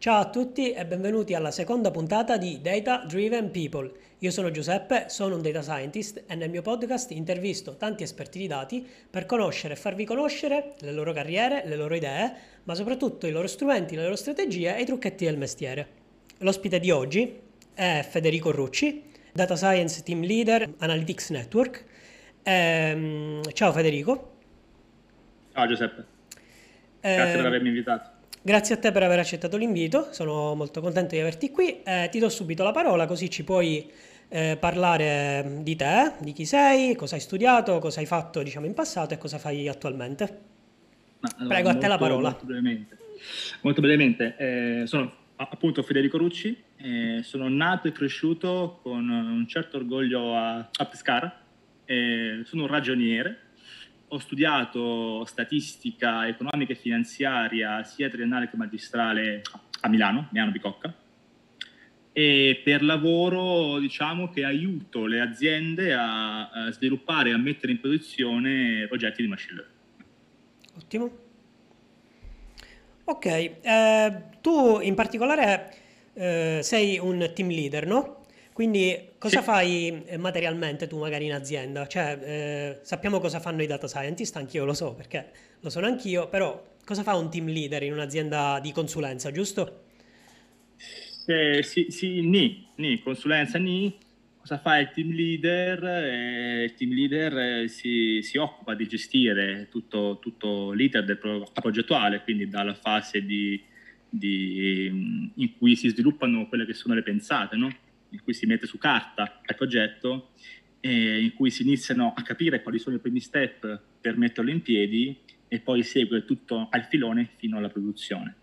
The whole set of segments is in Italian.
Ciao a tutti e benvenuti alla seconda puntata di Data Driven People. Io sono Giuseppe, sono un data scientist e nel mio podcast intervisto tanti esperti di dati per conoscere e farvi conoscere le loro carriere, le loro idee, ma soprattutto i loro strumenti, le loro strategie e i trucchetti del mestiere. L'ospite di oggi è Federico Rucci, Data Science Team Leader Analytics Network. Ehm, ciao Federico. Ciao Giuseppe. Grazie eh, per avermi invitato. Grazie a te per aver accettato l'invito, sono molto contento di averti qui. Eh, ti do subito la parola così ci puoi eh, parlare di te, di chi sei, cosa hai studiato, cosa hai fatto diciamo, in passato e cosa fai attualmente. allora, Prego, molto, a te la parola. Molto brevemente, molto brevemente eh, sono appunto Federico Rucci, eh, sono nato e cresciuto con un certo orgoglio a, a Pescara, sono un ragioniere ho studiato statistica economica e finanziaria sia triennale che magistrale a Milano, Milano Bicocca, e per lavoro diciamo che aiuto le aziende a, a sviluppare e a mettere in produzione progetti di machine learning. Ottimo. Ok, eh, tu in particolare eh, sei un team leader, no? Quindi cosa sì. fai eh, materialmente tu magari in azienda? Cioè, eh, sappiamo cosa fanno i data scientist, anch'io lo so perché lo sono anch'io, però cosa fa un team leader in un'azienda di consulenza, giusto? Eh, sì, sì, ni, ni, consulenza ni. Cosa fa il team leader? Eh, il team leader eh, si, si, occupa di gestire tutto, tutto l'iter del pro- progettuale, quindi dalla fase di, di, in cui si sviluppano quelle che sono le pensate, no? In cui si mette su carta il progetto, eh, in cui si iniziano a capire quali sono i primi step per metterlo in piedi e poi segue tutto al filone fino alla produzione.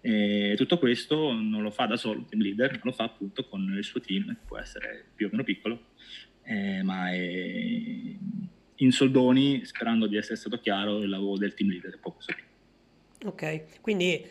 E tutto questo non lo fa da solo un team leader, ma lo fa appunto con il suo team, che può essere più o meno piccolo, eh, ma è in soldoni, sperando di essere stato chiaro, il lavoro del team leader è poco so Ok, quindi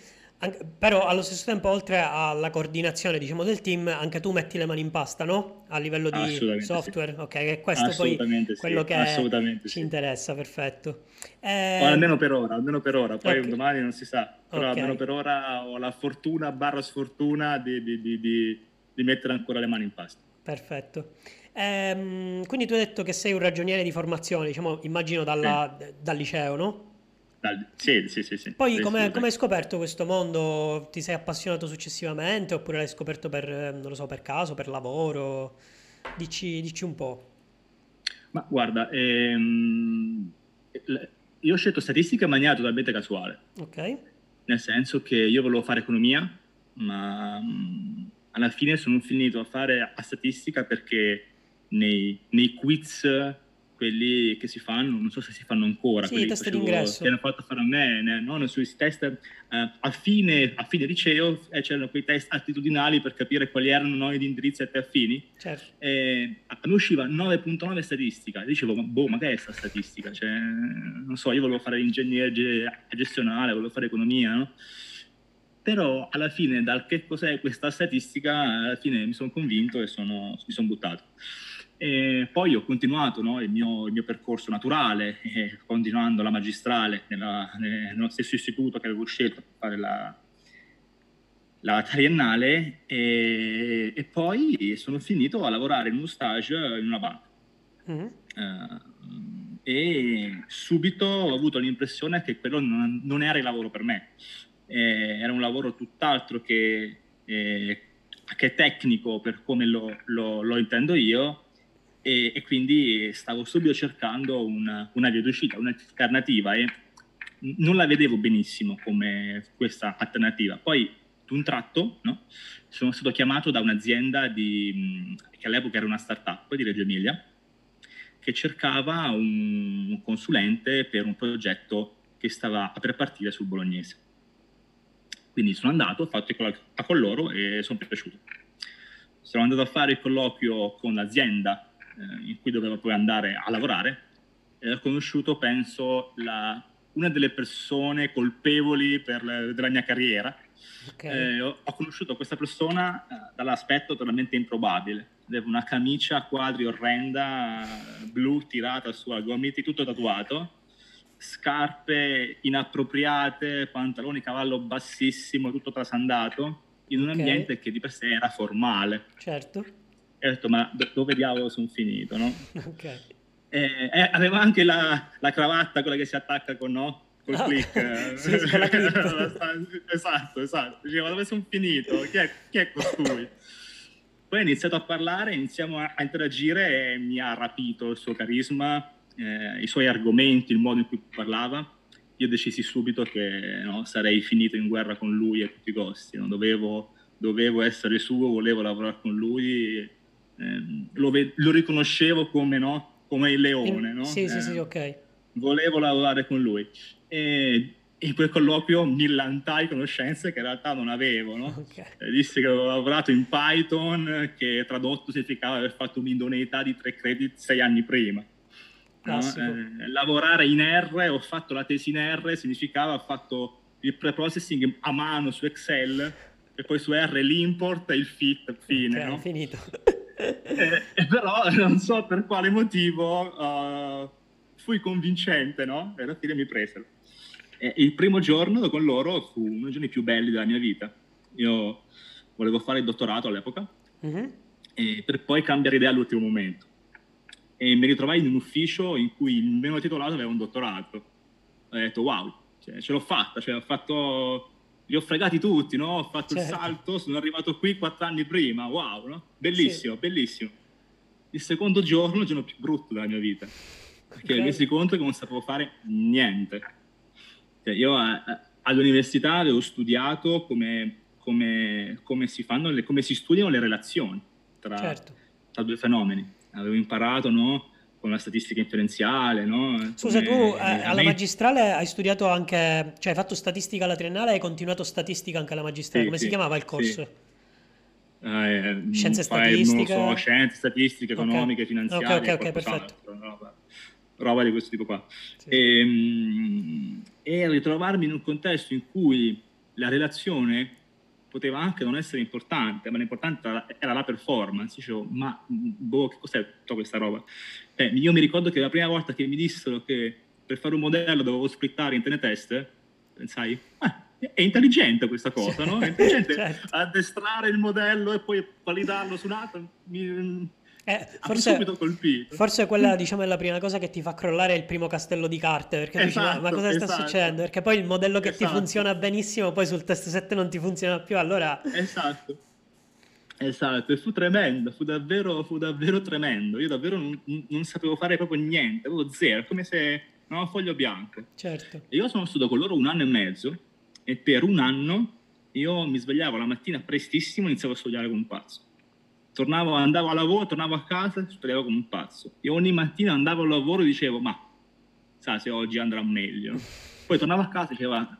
anche, però allo stesso tempo, oltre alla coordinazione diciamo, del team, anche tu metti le mani in pasta, no? A livello di software, sì. ok, che questo poi è quello sì. che ci sì. interessa, perfetto. Eh... almeno per ora, almeno per ora, poi okay. domani non si sa, però okay. almeno per ora ho la fortuna, barra sfortuna di, di, di, di, mettere ancora le mani in pasta. Perfetto. Ehm, quindi tu hai detto che sei un ragioniere di formazione, diciamo, immagino dalla, dal liceo, no? Sì, sì, sì. sì. Poi come hai scoperto questo mondo? Ti sei appassionato successivamente oppure l'hai scoperto per, non lo so, per caso, per lavoro? Dici, dici un po'. Ma guarda, ehm, io ho scelto statistica in maniera totalmente casuale. Ok. Nel senso che io volevo fare economia, ma mm, alla fine sono finito a fare a statistica perché nei, nei quiz quelli che si fanno, non so se si fanno ancora, sì, quelli test d'ingresso. che hanno fatto fare a me, no? sui test eh, a, fine, a fine liceo eh, c'erano quei test attitudinali per capire quali erano noi di indirizzo e te affini. Certo. E a me usciva 9.9 statistica, e dicevo, ma boh, ma che è sta statistica? Cioè, non so, io volevo fare ingegnere gestionale, volevo fare economia, no? Però alla fine, dal che cos'è questa statistica, alla fine mi sono convinto e sono, mi sono buttato. E poi ho continuato no, il, mio, il, mio, percorso naturale, eh, continuando la magistrale nella, nello stesso istituto che avevo scelto per fare la, la triennale e, e, poi sono finito a lavorare in uno stage in una banca. Mm-hmm. Uh, e subito ho avuto l'impressione che quello non, non era il lavoro per me, eh, era un lavoro tutt'altro che, eh, che tecnico per come lo, lo, lo intendo io e, e quindi stavo subito cercando una, una via d'uscita, un'alternativa e non la vedevo benissimo come questa alternativa. Poi, d'un tratto, no, sono stato chiamato da un'azienda di, che all'epoca era una startup di Reggio Emilia, che cercava un, consulente per un progetto che stava per partire sul bolognese. Quindi sono andato, ho fatto il colloquio con loro e sono piaciuto. Sono andato a fare il colloquio con l'azienda eh, in cui dovevo poi andare a lavorare, ho conosciuto, penso, la, una delle persone colpevoli la, della mia carriera. Okay. Eh, ho, ho, conosciuto questa persona eh, dall'aspetto totalmente improbabile. Aveva una camicia a quadri orrenda, blu tirata su a gomiti, tutto tatuato, scarpe inappropriate, pantaloni cavallo bassissimo, tutto trasandato in un Ok. ambiente che di per sé era formale. Certo. E ho detto, ma do- dove diavolo sono finito, no? Ok. E, e aveva anche la, la cravatta, quella che si attacca con, no? Col Ah, click. eh. sì, clip. esatto, esatto. Dicevo, dove sono finito? Chi è, chi è costui? Poi ha iniziato a parlare, iniziamo a, a interagire e mi ha rapito il suo carisma, eh, i suoi argomenti, il modo in cui parlava. Io decisi subito che no, sarei finito in guerra con lui a tutti i costi. no? Dovevo, dovevo essere suo, volevo lavorare con lui. Ehm, lo, ve- lo riconoscevo come, no? come il leone. No? Sì, sì, Eh, sì, ok. volevo lavorare con lui. E in quel colloquio mi lantai conoscenze che in realtà non avevo, no? Ok. Eh, Dissi che avevo lavorato in Python, che tradotto significava aver fatto un'idoneità di tre credit sei anni prima. no? Eh, lavorare in R, ho fatto la tesi in R, significava ho fatto il pre-processing a mano su Excel e poi su R l'import e il fit, fine. Ok, no? finito. Eh, però non so per quale motivo eh, fui convincente, no? E alla fine mi presero. E il primo giorno con loro fu uno dei giorni più belli della mia vita. Io volevo fare il dottorato all'epoca, Mhm. e per poi cambiare idea all'ultimo momento. E mi ritrovai in un ufficio in cui il meno titolato aveva un dottorato. Ho detto, wow, cioè, ce l'ho fatta, cioè, ho fatto... Li ho fregati tutti, no? Ho fatto Certo. il salto, sono arrivato qui quattro anni prima, wow, no? Bellissimo, bellissimo. Il secondo giorno, il giorno più brutto della mia vita, perché Ok. mi resi conto che non sapevo fare niente. Cioè, io a- a- all'università avevo studiato come, come- come si fanno le- come si studiano le relazioni tra, Certo. tra due fenomeni. Avevo imparato no, con la statistica inferenziale. No, Scusa, tu come- eh, alla magistrale hai studiato anche, cioè hai fatto statistica alla triennale e hai continuato statistica anche alla magistrale. Sì, Come si sì, chiamava il sì. corso? Eh, Scienze fai, statistiche? So, scienze, statistiche, Ok. economiche, finanziarie. Ok, ok, perfetto. Roba, roba di questo tipo qua. Sì. Ehm, E, ritrovarmi in un contesto in cui la relazione poteva anche non essere importante, ma l'importante era, era la performance. Dicevo, ma boh, che cos'è tutta questa roba? Eh, io mi ricordo che la prima volta che mi dissero che per fare un modello dovevo splittare internet test, pensai, ah, è intelligente questa cosa, no? È intelligente Certo. addestrare il modello e poi validarlo su un altro. Mi, Eh, ha forse, forse quella diciamo è la prima cosa che ti fa crollare il primo castello di carte perché dici, ma, ma Esatto, cosa sta esatto. succedendo? Perché poi il modello che ti Esatto. funziona benissimo poi sul test 7 non ti funziona più, allora Esatto. Esatto, e fu tremendo, fu davvero, fu davvero tremendo. Io davvero non, non sapevo fare proprio niente, avevo zero, come se no, foglio bianco. certo. E io sono stato con loro un anno e mezzo e per un anno io mi svegliavo la mattina prestissimo e iniziavo a studiare come un pazzo. Tornavo, andavo a lavoro, tornavo a casa, studiavo come un pazzo. E ogni mattina andavo al lavoro e dicevo, ma sa se oggi andrà meglio. Poi tornavo a casa e dicevo, "Ah,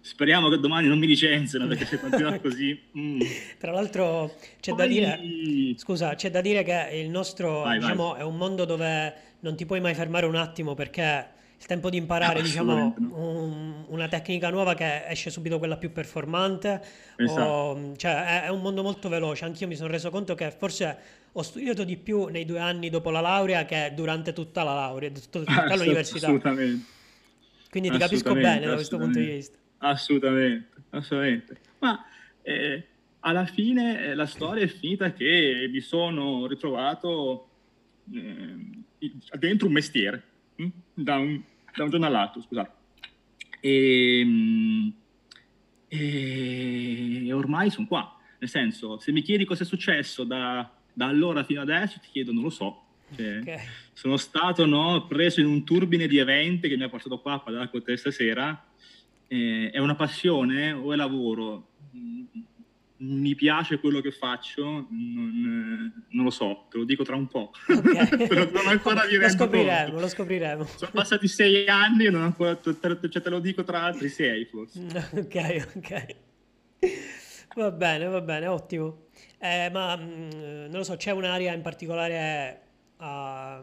speriamo che domani non mi licenziano perché se continua così... mm." Tra l'altro c'è da Poi- dire, scusa, c'è da dire che il nostro, Vai, vai. diciamo, è un mondo dove non ti puoi mai fermare un attimo perché il tempo di imparare, diciamo, Assolutamente no. un- una tecnica nuova che esce subito quella più performante, Esatto. o- cioè è, è un mondo molto veloce. Anch'io mi sono reso conto che forse ho studiato di più nei due anni dopo la laurea che durante tutta la laurea, tutta, tutta Assolut- l'università. Assolutamente. Quindi ti capisco bene da questo punto di vista. Assolutamente, assolutamente. Ma eh, alla fine eh, la storia è finita che mi sono ritrovato eh, dentro un mestiere, hm? da, un, da un giorno all'altro, scusate. E, mm, e ormai sono qua. Nel senso, se mi chiedi cosa è successo da, da allora fino adesso, ti chiedo, non lo so. Cioè, Ok. sono stato no, preso in un turbine di eventi che mi ha portato qua a parlare con te stasera. Eh, è una passione o è lavoro? Mi piace quello che faccio? Non, non lo so, te lo dico tra un po'. Ok. Te lo- non ancora mi Lo scopriremo, conto. lo scopriremo. Sono passati sei anni e non ancora, te, cioè, te lo dico tra altri sei forse. Ok, ok. Va bene, va bene, ottimo. Eh, ma mm, non lo so, c'è un'area in particolare ah,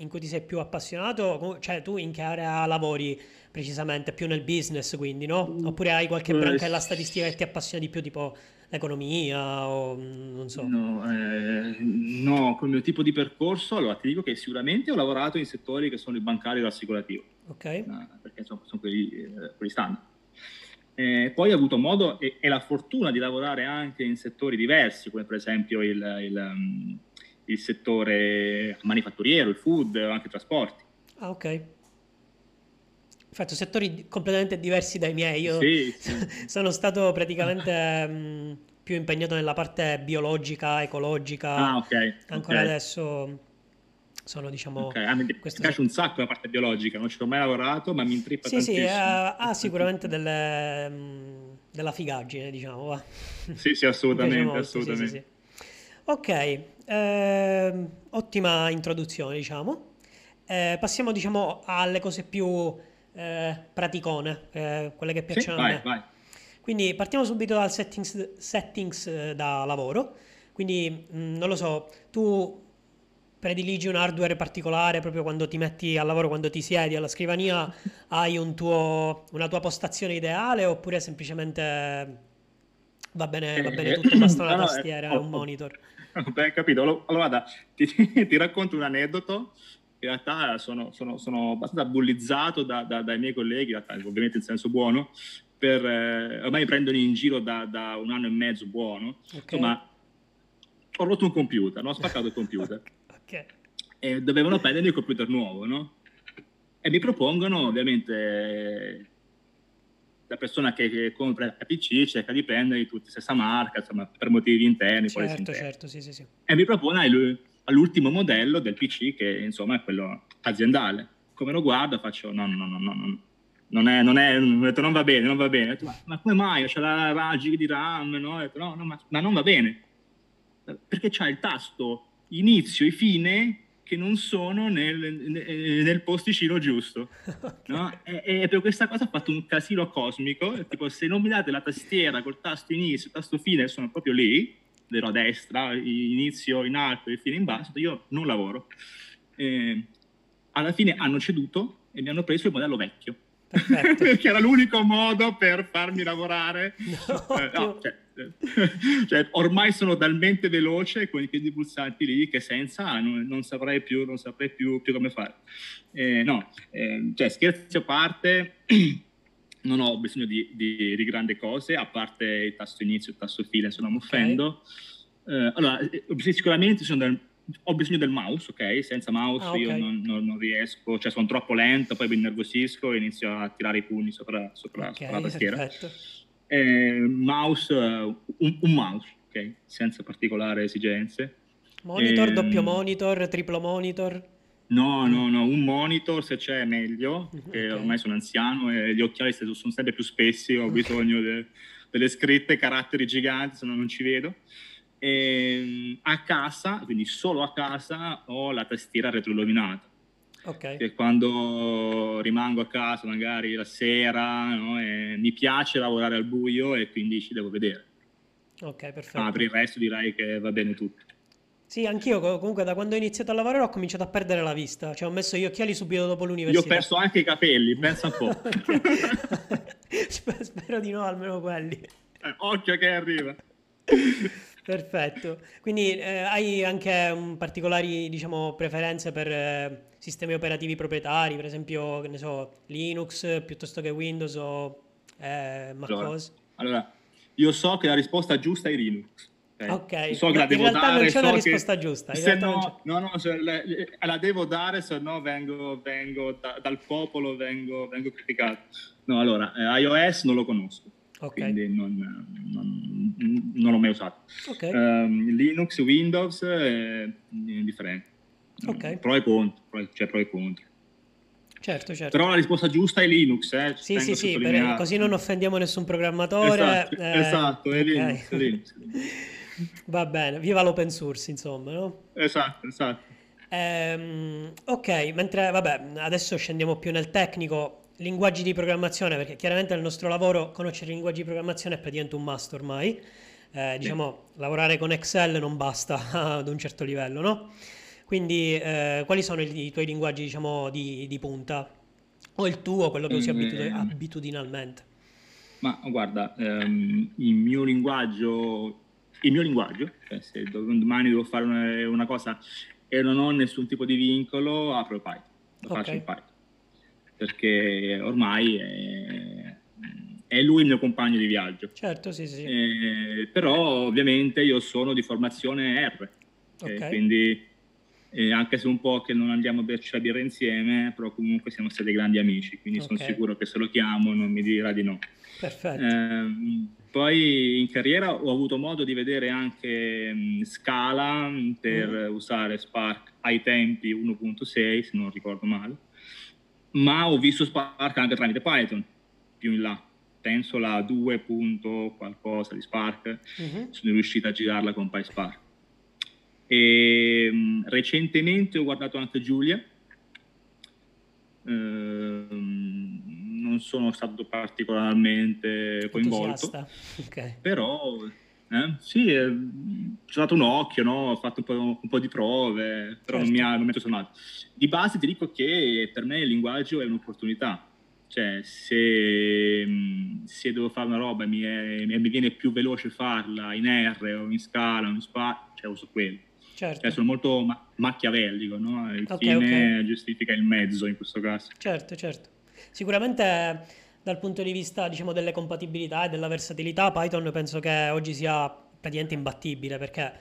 in cui ti sei più appassionato? Cioè, tu in che area lavori precisamente? Più nel business, quindi, no? Oppure hai qualche Eh, branca della statistica che ti appassiona di più, tipo l'economia o mm, non so. No, eh, no, col mio tipo di percorso, allora ti dico che sicuramente ho lavorato in settori che sono il bancario e l'assicurativo. Ok? eh, perché insomma, sono quelli, eh, quelli standard. Eh, poi ho avuto modo e, e, la fortuna di lavorare anche in settori diversi, come per esempio il, il, um, il settore manifatturiero, il food, anche i trasporti. Ah, ok. Infatti, settori completamente diversi dai miei. Io sì, sì. sono stato praticamente mh, più impegnato nella parte biologica, ecologica. Ah, ok. Ancora okay. adesso sono, diciamo... Okay. Ah, mi piace un sacco la parte biologica, non ci ho mai lavorato, ma mi intrippa sì, tantissimo. Sì, ha, ha sicuramente delle, mh, della figaggine, diciamo. Va. Sì, sì, assolutamente, assolutamente. Sì, sì, ok, eh, ottima introduzione, diciamo. Eh, passiamo, diciamo, alle cose più eh, praticone, eh, quelle che piacciono sì, a vai, me. Vai. Quindi partiamo subito dal settings, settings eh, da lavoro. Quindi mh, mm, non lo so, tu prediligi un hardware particolare proprio quando ti metti al lavoro, quando ti siedi alla scrivania, hai un tuo, una tua postazione ideale oppure semplicemente va bene, va bene tutto, basta una tastiera e un monitor? Beh, capito. Allora, guarda, ti, ti racconto un aneddoto in realtà sono, sono, sono abbastanza bullizzato da, da, dai miei colleghi, realtà, ovviamente in senso buono, per, eh, ormai mi prendono in giro da, da, un anno e mezzo buono, okay. insomma ho rotto un computer, no? ho spaccato il computer okay. e dovevano prendermi il computer nuovo, no? E mi propongono ovviamente la persona che, compra PC cerca di prendere tutti stessa marca, insomma, per motivi interni. Certo, certo, sì, sì, sì. E mi propone all'ultimo modello del PC che insomma è quello aziendale. Come lo guardo faccio no, no, no, no, no. Non, è, non, è, detto, non va bene, non va bene. Detto, ma, ma, come mai? C'è la, la giga di RAM, no? Detto, no, no ma, ma, non va bene. Perché c'ha il tasto inizio e fine che non sono nel, nel posticino giusto. No? E, e, per questa cosa ho fatto un casino cosmico, tipo se non mi date la tastiera col tasto inizio, tasto fine, sono proprio lì, vero a destra, inizio in alto e fine in basso, io non lavoro. Eh, alla fine hanno ceduto e mi hanno preso il modello vecchio. perché era l'unico modo per farmi lavorare. No, eh, no, cioè, cioè, ormai sono talmente veloce con i piedi pulsanti lì che senza non, non saprei, più, non saprei più, più come fare. Eh, no, eh, cioè, scherzi a parte, non ho bisogno di, di, di, grandi cose, a parte il tasto inizio e il tasto fine, se non mi offendo. Okay. Eh, allora, eh, sicuramente del, ho bisogno del mouse, ok? Senza mouse ah, okay. io non, non, non, riesco, cioè sono troppo lento, poi mi innervosisco e inizio a tirare i pugni sopra, sopra, okay, sopra la tastiera. Eh, mouse, un, un, mouse, ok? Senza particolari esigenze. Monitor, eh, doppio monitor, triplo monitor? No, no, no, un monitor se c'è meglio, perché okay. ormai sono anziano e gli occhiali sono sempre più spessi, ho okay. bisogno de, delle scritte, caratteri giganti, se no non ci vedo. E, ehm, a casa, quindi solo a casa, ho la tastiera retroilluminata. Ok. Che quando rimango a casa magari la sera no, mi piace lavorare al buio e quindi ci devo vedere. Ok, perfetto. Ma per il resto direi che va bene tutto. Sì, anch'io comunque da quando ho iniziato a lavorare ho cominciato a perdere la vista, cioè ho messo gli occhiali subito dopo l'università. Io ho perso anche i capelli, pensa un po'. Spero di no, almeno quelli. Eh, occhio che arriva. Perfetto, quindi eh, hai anche un particolari diciamo, preferenze per eh, sistemi operativi proprietari, per esempio, che ne so, Linux piuttosto che Windows o eh, macOS? Allora, allora, io so che la risposta giusta è Linux. Ok, so che la devo in realtà dare, non c'è una risposta giusta. Se no, no, no, cioè, la, la, devo dare, se no vengo, vengo da, dal popolo, vengo, vengo, criticato. No, allora, eh, iOS non lo conosco, okay. quindi non, non, non, l'ho mai usato. Okay. Um, Linux, Windows, eh, indifferente. Okay. Pro e contro, cioè pro e contro. Certo, certo. Però la risposta giusta è Linux. Eh, sì, sì, sì, per, così non offendiamo nessun programmatore. Esatto, eh, esatto è Linux. È Linux. Va bene, viva l'open source, insomma, no? Esatto, esatto. Ehm, ok, mentre vabbè, adesso scendiamo più nel tecnico, linguaggi di programmazione, perché chiaramente nel nostro lavoro conoscere i linguaggi di programmazione è praticamente un must ormai. Eh, diciamo, sì. lavorare con Excel non basta ad un certo livello, no? Quindi, eh, quali sono i, i, tuoi linguaggi, diciamo, di, di, punta? O il tuo, quello che usi mm, abitudinalmente? Ma guarda, um, il mio linguaggio il mio linguaggio, cioè se domani devo fare una, una, cosa e non ho nessun tipo di vincolo, apro il Python, lo okay. faccio in Python, perché ormai è, è lui il mio compagno di viaggio. Certo, sì, sì. Eh, però ovviamente io sono di formazione R, eh, okay. quindi eh, anche se un po' che non andiamo a berci la birra insieme, però comunque siamo stati grandi amici, quindi okay. sono sicuro che se lo chiamo non mi dirà di no. Perfetto. Eh, poi in carriera ho avuto modo di vedere anche mh, Scala per mm. usare Spark ai tempi 1.6, se non ricordo male, ma ho visto Spark anche tramite Python più in là. Penso la 2. qualcosa di Spark, mm-hmm. sono riuscito a girarla con PySpark. E, mh, recentemente ho guardato anche Giulia. Ehm, non sono stato particolarmente coinvolto, okay. però eh, sì, eh, ci ho dato un occhio, no? ho fatto un po', un po di prove, però certo. non mi ha non mi entusiasmato. Di base ti dico che per me il linguaggio è un'opportunità, cioè se, se devo fare una roba e mi, mi, viene più veloce farla in R o in Scala o in SPA, cioè uso quello. Certo. Cioè, sono molto ma- macchiavellico, no? il okay, fine okay. giustifica il mezzo in questo caso. Certo, certo. Sicuramente dal punto di vista diciamo, delle compatibilità e della versatilità, Python penso che oggi sia praticamente imbattibile perché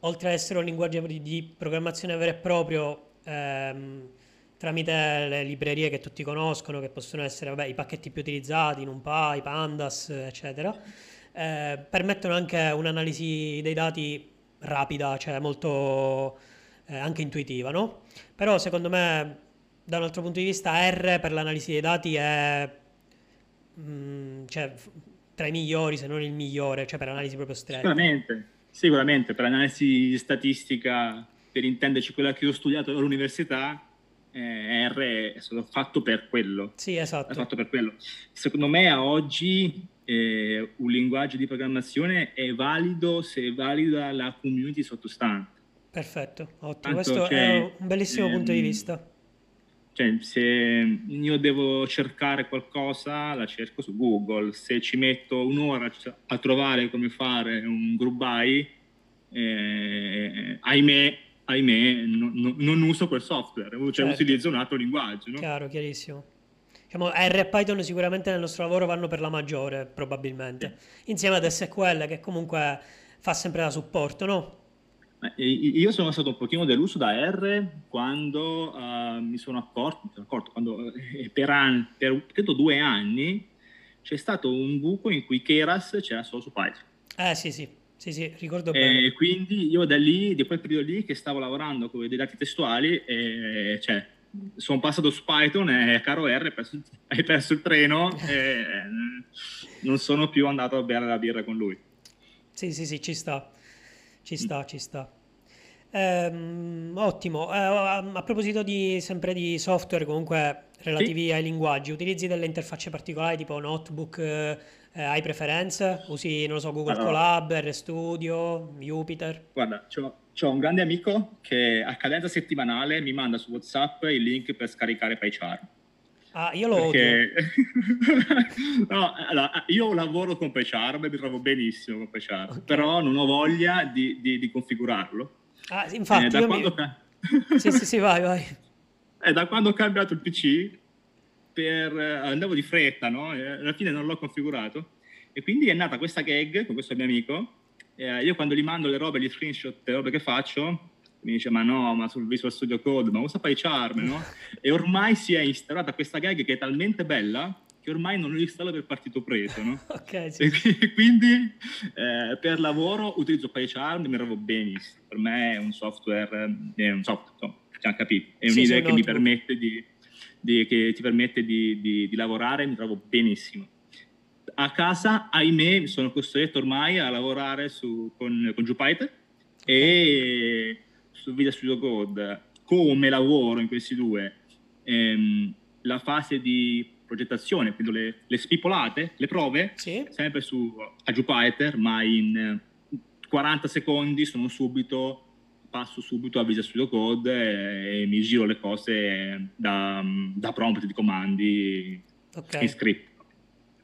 oltre ad essere un linguaggio di programmazione vero e proprio ehm, tramite le librerie che tutti conoscono, che possono essere vabbè, i pacchetti più utilizzati, NumPy, Pandas, eccetera, eh, permettono anche un'analisi dei dati rapida, cioè molto eh, anche intuitiva, no? Però secondo me da un altro punto di vista R per l'analisi dei dati è mh, mm, cioè, tra i migliori, se non il migliore, cioè per analisi proprio stretta. Sicuramente, sicuramente per l'analisi statistica, per intenderci quella che ho studiato all'università, eh, R è stato fatto per quello. Sì, esatto. È fatto per quello. Secondo me a oggi eh, un linguaggio di programmazione è valido se valida la community sottostante. Perfetto, ottimo. Tanto Questo è un bellissimo ehm, punto di vista cioè, se io devo cercare qualcosa, la cerco su Google. Se ci metto un'ora a trovare come fare un group by, eh, ahimè, ahimè non, non, uso quel software, cioè certo. utilizzo un altro linguaggio. No? Chiaro, chiarissimo. Diciamo, R e Python sicuramente nel nostro lavoro vanno per la maggiore, probabilmente. Insieme ad SQL, che comunque fa sempre da supporto, no? Io sono stato un pochino deluso da R quando uh, mi sono accorto, accorto quando eh, per, anni, per credo due anni c'è stato un buco in cui Keras c'era solo su Python. Eh sì, sì, sì, sì ricordo bene. E quindi io da lì, di quel periodo lì che stavo lavorando con dei dati testuali, e, cioè, sono passato su Python e caro R, hai perso, il treno e non sono più andato a bere la birra con lui. Sì, sì, sì, ci sta. Ci sta, ci sta. Ehm, ottimo. Eh, a proposito di, sempre di software comunque relativi sì. ai linguaggi, utilizzi delle interfacce particolari tipo notebook, eh, hai preferenze? Usi, non lo so, Google allora, Colab, RStudio, Jupyter? Guarda, ho un grande amico che a cadenza settimanale mi manda su WhatsApp il link per scaricare PyCharm. Ah, io lo Perché... no, allora, io lavoro con PyCharm e mi trovo benissimo con PyCharm, okay. però non ho voglia di, di, di configurarlo. Ah, infatti, eh, da quando... mi... sì, sì, sì, vai, vai. Eh, da quando ho cambiato il PC, per... Eh, andavo di fretta, no? Alla fine non l'ho configurato. E quindi è nata questa gag con questo mio amico. Eh, io quando gli mando le robe, gli screenshot, le robe che faccio, mi dice ma no, ma sul Visual Studio Code, ma usa PyCharm, no? e ormai si è instaurata questa gag che è talmente bella che ormai non lo installo per partito preso, no? ok, sì. E quindi eh, per lavoro utilizzo PyCharm e mi trovo benissimo. Per me è un software, è un software, insomma, capito, è sì, un'idea che mi permette di, di, che ti permette di, di, di lavorare, mi trovo benissimo. A casa, ahimè, sono costretto ormai a lavorare su, con, con Jupyter e su Visual Studio Code, come lavoro in questi due, ehm, la fase di progettazione, quindi le, le spipolate, le prove, sì. sempre su, a Jupyter, ma in 40 secondi sono subito, passo subito a Visual Studio Code e, mi giro le cose da, da prompt di comandi okay. in script.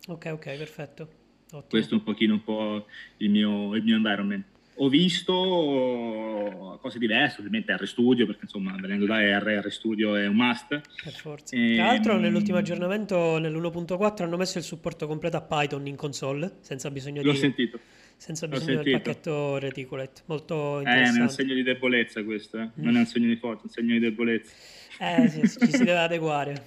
Ok, ok, perfetto. Ottimo. Questo è un pochino un po' il mio, il mio environment. ho visto cose diverse, ovviamente R Studio, perché insomma venendo da R, R Studio è un must. Per forza. E... Tra l'altro nell'ultimo aggiornamento, nell'1.4, hanno messo il supporto completo a Python in console, senza bisogno L'ho di... sentito. Senza bisogno del pacchetto Reticulate, molto interessante. Eh, è un segno di debolezza questo, eh? non è un segno di forza, è un segno di debolezza. Eh sì, ci si deve adeguare.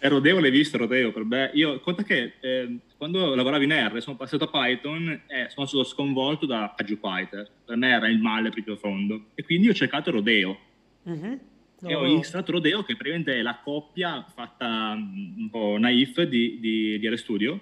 E Rodeo l'hai visto, Rodeo, per me. Io, conta che eh, quando lavoravo in R sono passato a Python e sono stato sconvolto da Jupyter. Per me era il male più profondo. E quindi ho cercato Rodeo. Mm-hmm. Oh. E ho installato Rodeo, che praticamente è la coppia fatta mm, un po' naif di, di, di RStudio.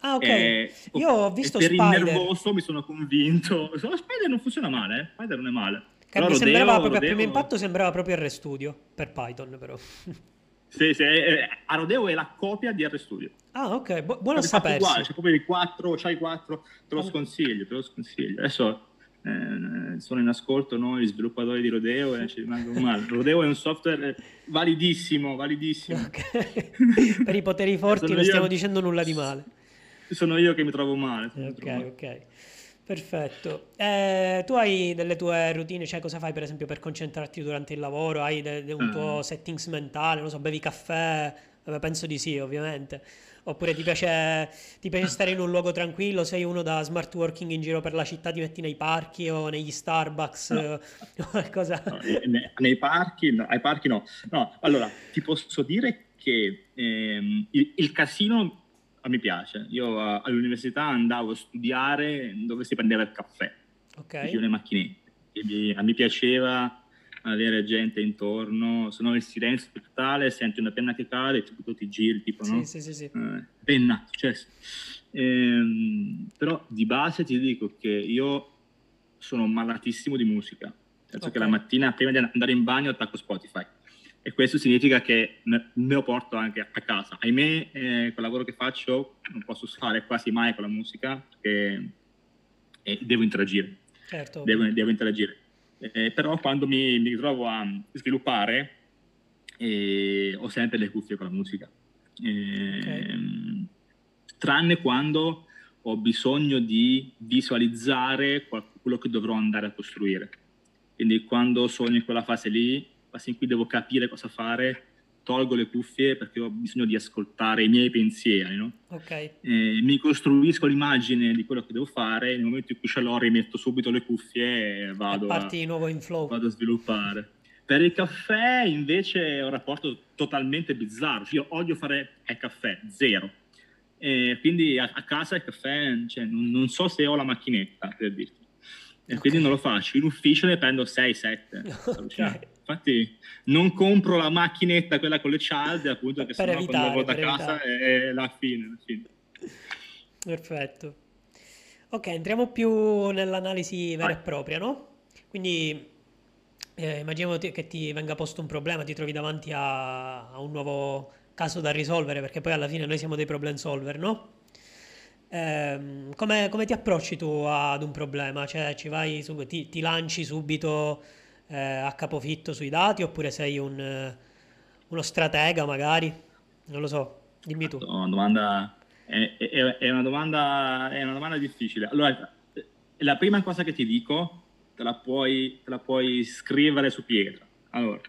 Ah, ok. E, Io ho visto per Spider. Per il nervoso mi sono convinto. Spider non funziona male, eh? Spider non è male. Che mi sembrava proprio, Rodeo... a primo impatto sembrava proprio RStudio per Python, però. Sì, sì, eh, Arodeo è la copia di RStudio. Ah, ok, Bu- buono sapersi. Uguale, c'è proprio i 4, c'hai 4, te lo sconsiglio, te lo sconsiglio. Adesso eh, sono in ascolto noi, sviluppatori di Rodeo e ci rimangono male. Rodeo è un software validissimo, validissimo. Okay. per i poteri forti non stiamo dicendo nulla di male. Sono io che mi trovo male. Ok, trovo ok. Male. Perfetto. Eh, tu hai delle tue routine, cioè cosa fai per esempio per concentrarti durante il lavoro? Hai de- de un tuo mm. settings mentale, non so, bevi caffè? Vabbè, penso di sì, ovviamente. Oppure ti piace, ti piace stare in un luogo tranquillo? Sei uno da smart working in giro per la città, ti metti nei parchi o negli Starbucks no. o qualcosa? No, nei, nei parchi, no, ai parchi no. No, allora, ti posso dire che ehm, il, il casino a me piace. Io all'università andavo a studiare dove si prendeva il caffè, okay. le macchinette. A me piaceva avere gente intorno, se no il silenzio totale, senti una penna che cade e tu ti giri, tipo, sì, no? Sì, sì, sì. Eh, penna, successo. Ehm, però di base ti dico che io sono malatissimo di musica, nel senso okay. che la mattina prima di andare in bagno attacco Spotify e questo significa che me lo porto anche a casa. Ahimè, eh, col lavoro che faccio non posso fare quasi mai con la musica perché eh, devo interagire. Certo. Devo, devo interagire. Eh, però quando mi, mi ritrovo a sviluppare eh, ho sempre le cuffie con la musica. Okay. Tranne quando ho bisogno di visualizzare quello che dovrò andare a costruire. Quindi quando sono in quella fase lì fase in cui devo capire cosa fare, tolgo le cuffie perché ho bisogno di ascoltare i miei pensieri, no? okay. eh, mi costruisco l'immagine di quello che devo fare, nel momento in cui ce l'ho rimetto subito le cuffie e vado, e parti a, di nuovo in flow. vado a sviluppare. Per il caffè invece ho un rapporto totalmente bizzarro, io odio fare il caffè, zero. E quindi a, a casa il caffè, cioè, non, non, so se ho la macchinetta per dirti. E okay. quindi non lo faccio. In ufficio ne prendo 6-7. okay. Infatti non compro la macchinetta, quella con le cialde, appunto, che sennò evitare, quando vado a casa è la fine, la fine. Perfetto. Ok, entriamo più nell'analisi vera Vai. e propria, no? Quindi eh, immaginiamo che ti venga posto un problema, ti trovi davanti a, a, un nuovo caso da risolvere, perché poi alla fine noi siamo dei problem solver, no? Eh, come, come, ti approcci tu ad un problema? Cioè ci vai ti, ti lanci subito eh, a capofitto sui dati oppure sei un, eh, uno stratega magari? Non lo so, dimmi tu. Una domanda, è, è, è, una domanda, è una domanda difficile. Allora, la prima cosa che ti dico te la puoi, te la puoi scrivere su pietra. Allora,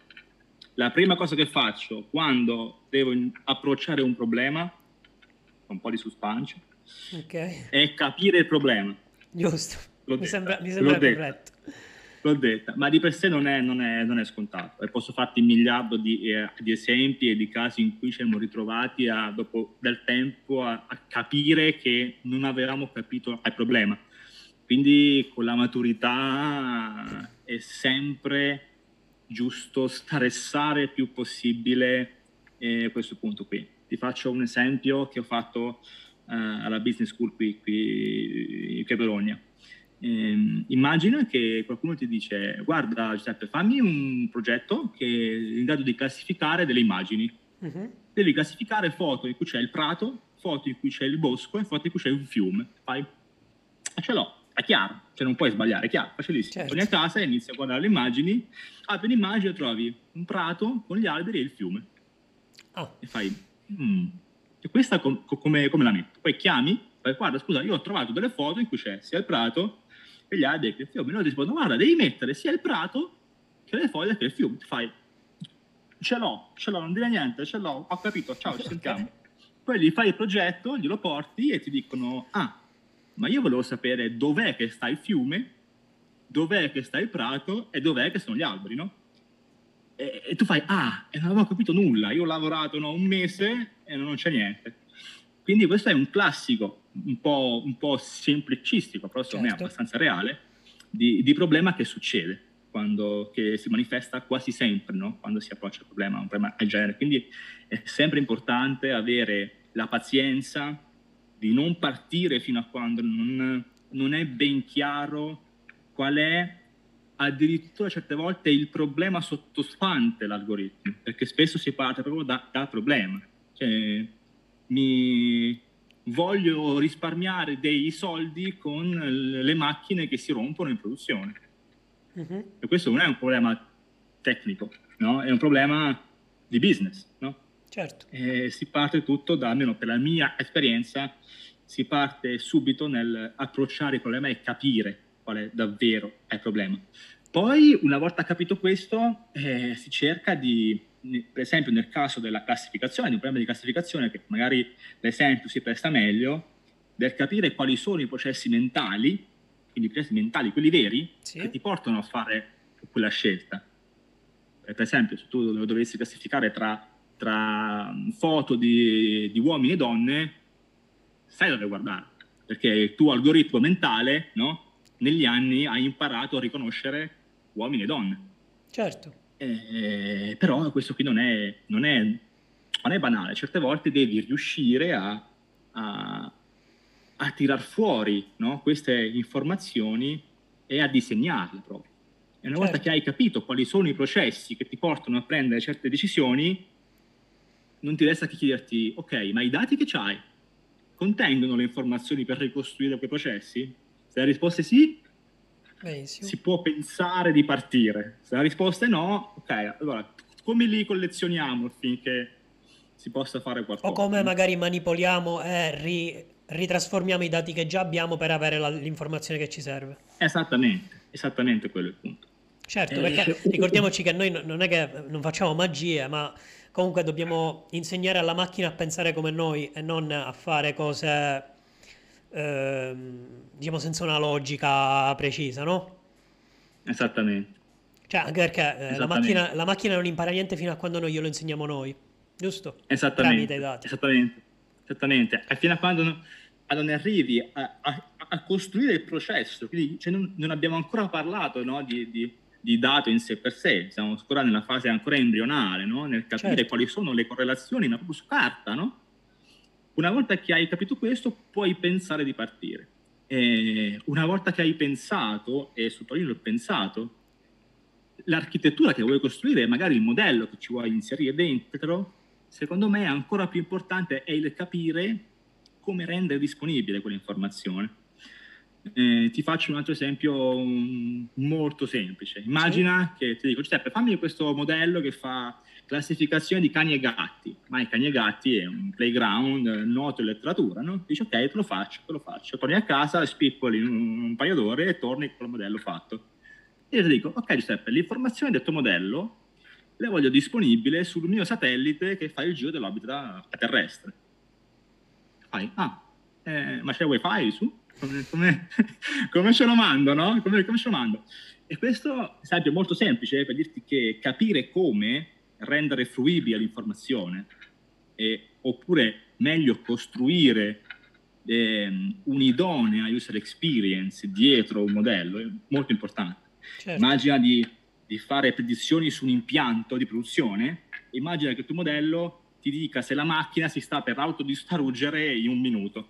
la prima cosa che faccio quando devo approcciare un problema, un po' di suspense, okay. è capire il problema. Giusto, mi sembra, mi sembra corretto l'ho detta, ma di per sé non è, non è, non è scontato e posso farti un miliardo di, eh, di, esempi e di casi in cui ci siamo ritrovati a, dopo del tempo a, a, capire che non avevamo capito il problema. Quindi con la maturità è sempre giusto stressare il più possibile eh, questo punto qui. Ti faccio un esempio che ho fatto eh, alla Business School qui, qui, qui a Bologna eh, immagina che qualcuno ti dice guarda Giuseppe fammi un progetto che è in grado di classificare delle immagini. Uh-huh. devi classificare foto in cui c'è il prato foto in cui c'è il bosco e foto in cui c'è un fiume. Fai. Ce l'ho. È chiaro. Cioè non puoi sbagliare. È chiaro. Facilissimo. Certo. torni a casa e inizi a guardare le immagini apri un'immagine e trovi un prato con gli alberi e il fiume. Oh. e fai mm. e questa com- come, come la metto poi chiami guarda, scusa, io ho trovato delle foto in cui c'è sia il prato che gli alberi che il fiume. Noi rispondono, guarda, devi mettere sia il prato che le foglie che il fiume. Fai, ce l'ho, ce l'ho, non dire niente, ce l'ho, ho capito, ciao, ci sentiamo. Poi gli fai il progetto, glielo porti e ti dicono, ah, ma io volevo sapere dov'è che sta il fiume, dov'è che sta il prato e dov'è che sono gli alberi, no? E, e tu fai, ah, e non avevo capito nulla, io ho lavorato no, un mese e non c'è niente. Quindi questo è un classico, un po', un po semplicistico, però secondo certo. me abbastanza reale, di, di problema che succede quando, che si manifesta quasi sempre no? quando si approccia il problema, un problema del genere. Quindi è sempre importante avere la pazienza di non partire fino a quando non, non è ben chiaro qual è addirittura certe volte il problema sottostante l'algoritmo, perché spesso si parte proprio da, dal problema. Cioè, mi voglio risparmiare dei soldi con le macchine che si rompono in produzione Uh-huh. E questo non è un problema tecnico, no? è un problema di business. No? Certo. E si parte tutto da, almeno per la mia esperienza, si parte subito nel approcciare il problema e capire qual è davvero è il problema. Poi, una volta capito questo, eh, si cerca di, per esempio nel caso della classificazione, di un problema di classificazione, che magari l'esempio si presta meglio, del capire quali sono i processi mentali quindi i processi mentali, quelli veri, sì. che ti portano a fare quella scelta. Eh, per esempio, se tu dovessi classificare tra, tra foto di, di, uomini e donne, sai dove guardare, perché il tuo algoritmo mentale, no? negli anni ha imparato a riconoscere uomini e donne. Certo. Eh, però questo qui non è, non, è, non è, banale, certe volte devi riuscire a, a, a tirar fuori no? queste informazioni e a disegnarle proprio. E una certo. volta che hai capito quali sono i processi che ti portano a prendere certe decisioni, non ti resta che chiederti, ok, ma i dati che hai contengono le informazioni per ricostruire quei processi? Se la risposta è sì, Benissimo. si può pensare di partire. Se la risposta è no, ok, allora come li collezioniamo affinché si possa fare qualcosa? O come magari manipoliamo e ri ritrasformiamo i dati che già abbiamo per avere la, l'informazione che ci serve. Esattamente, esattamente quello è il punto. Certo, eh, perché ricordiamoci che noi non è che non facciamo magie, ma comunque dobbiamo insegnare alla macchina a pensare come noi e non a fare cose, eh, diciamo, senza una logica precisa, no? Esattamente. Cioè, anche perché eh, la, macchina, la, macchina, non impara niente fino a quando non glielo insegniamo noi, giusto? Esattamente. Esattamente. Esattamente. E fino a quando non ne arrivi a, a, a, costruire il processo. Quindi cioè, non, non, abbiamo ancora parlato no, di, di, di, dato in sé per sé, siamo ancora nella fase ancora embrionale, no? nel capire certo. quali sono le correlazioni, ma proprio su carta. No? Una volta che hai capito questo, puoi pensare di partire. E una volta che hai pensato, e sottolineo il pensato, l'architettura che vuoi costruire, magari il modello che ci vuoi inserire dentro, secondo me ancora più importante è il capire come rendere disponibile quell'informazione. Eh, ti faccio un altro esempio um, molto semplice. Immagina sì. che ti dico, Giuseppe, fammi questo modello che fa classificazione di cani e gatti. Ma i cani e gatti è un playground noto in letteratura, no? Dici, ok, te lo faccio, te lo faccio. Torni a casa, spippoli un, un paio d'ore e torni con il modello fatto. Io ti dico, ok Giuseppe, l'informazione del tuo modello le voglio disponibile sul mio satellite che fa il giro dell'orbita terrestre fai? Ah, eh, ma c'è wifi su? Come, come, come, ce lo mando, no? Come, come, ce lo mando? E questo è esempio molto semplice per dirti che capire come rendere fruibile l'informazione e, oppure meglio costruire eh, un'idonea user experience dietro un modello è molto importante. Certo. Immagina di, di fare predizioni su un impianto di produzione, immagina che il tuo modello ti dica se la macchina si sta per autodistruggere in un minuto.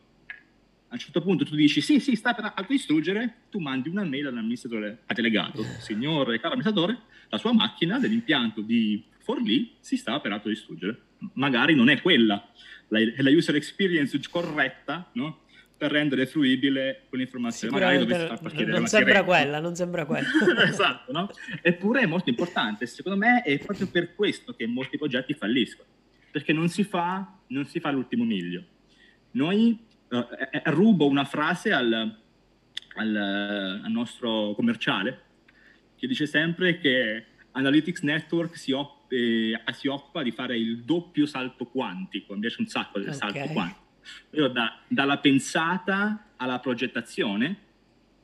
A un certo punto tu dici sì, sì, sta per autodistruggere, tu mandi una mail all'amministratore a delegato. Signore caro amministratore, la sua macchina dell'impianto di Forlì si sta per autodistruggere. Magari non è quella, la, è la user experience corretta, no? per rendere fruibile quell'informazione. Magari dovessi far partire non sembra quella, non sembra quella. esatto, no? Eppure è molto importante. Secondo me è proprio per questo che molti progetti falliscono perché non si fa, non si fa l'ultimo miglio. Noi uh, rubo una frase al, al, al, nostro commerciale che dice sempre che Analytics Network si, op- eh, si, occupa di fare il doppio salto quantico, invece un sacco del okay. salto quantico. Da, dalla pensata alla progettazione,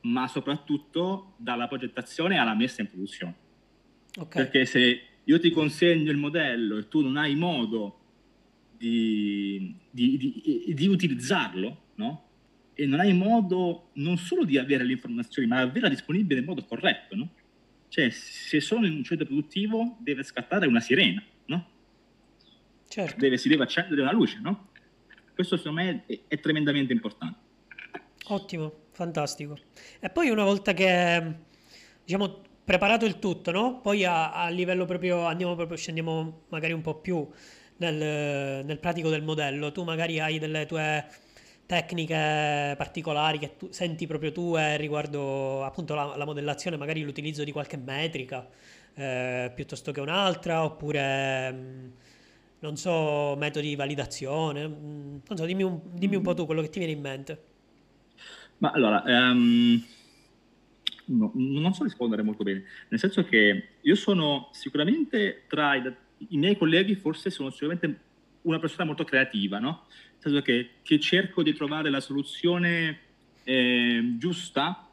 ma soprattutto dalla progettazione alla messa in produzione. Okay. Perché se io ti consegno il modello e tu non hai modo di, di, di, di utilizzarlo, no? E non hai modo non solo di avere le informazioni, ma averla disponibile in modo corretto, no? Cioè, se sono in un centro produttivo, deve scattare una sirena, no? Certo. Deve, si deve accendere una luce, no? Questo secondo me è, è tremendamente importante. Ottimo, fantastico. E poi una volta che, diciamo, preparato il tutto, no? Poi a, a livello proprio, andiamo proprio, scendiamo magari un po' più nel, nel pratico del modello. Tu magari hai delle tue tecniche particolari che tu senti proprio tu eh, riguardo appunto la, la, modellazione, magari l'utilizzo di qualche metrica eh, piuttosto che un'altra, oppure mh, mm, non so, metodi di validazione, mh, mm, non so, dimmi un, dimmi un, po' tu quello che ti viene in mente. Ma allora, um, no, non so rispondere molto bene, nel senso che io sono sicuramente tra i, i miei colleghi, forse sono sicuramente una persona molto creativa, no? Che, che cerco di trovare la soluzione eh, giusta,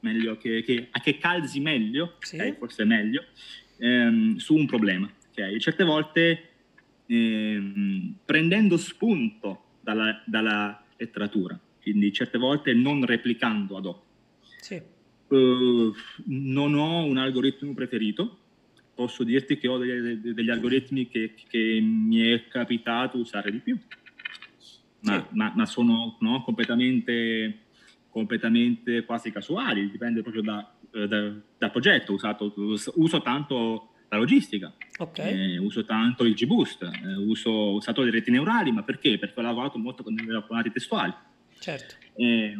meglio, che, che, che, calzi meglio, sì. okay? forse meglio, ehm, su un problema. Okay? Certe volte ehm, prendendo spunto dalla, dalla, letteratura, quindi certe volte non replicando ad hoc. Sì. Uh, non ho un algoritmo preferito, posso dirti che ho degli, degli algoritmi che, che, mi è capitato usare di più, ma, ma, ma sono no, completamente, completamente, quasi casuali, dipende proprio da, da, da progetto. Usato, uso tanto la logistica, okay. eh, uso tanto il G-Boost, eh, uso, ho usato le reti neurali, ma perché? Perché ho lavorato molto con i apponati testuali. Certo. Eh,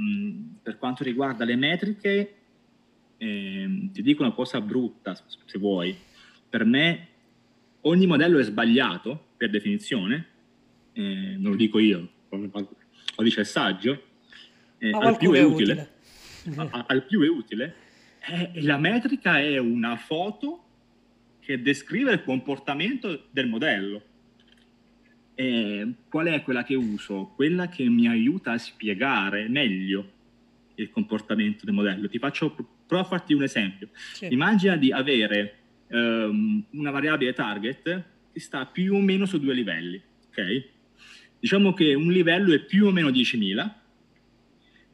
per quanto riguarda le metriche, ehm, ti dico una cosa brutta, se vuoi, per me ogni modello è sbagliato per definizione, eh, non lo dico io, lo dice il saggio, eh, al, più è utile, utile. A, al più è utile, eh, la metrica è una foto che descrive il comportamento del modello. E qual è quella che uso? Quella che mi aiuta a spiegare meglio il comportamento del modello. Ti faccio, provo a farti un esempio. Sì. Immagina di avere um, una variabile target che sta più o meno su due livelli, ok? Diciamo che un livello è più o meno 10.000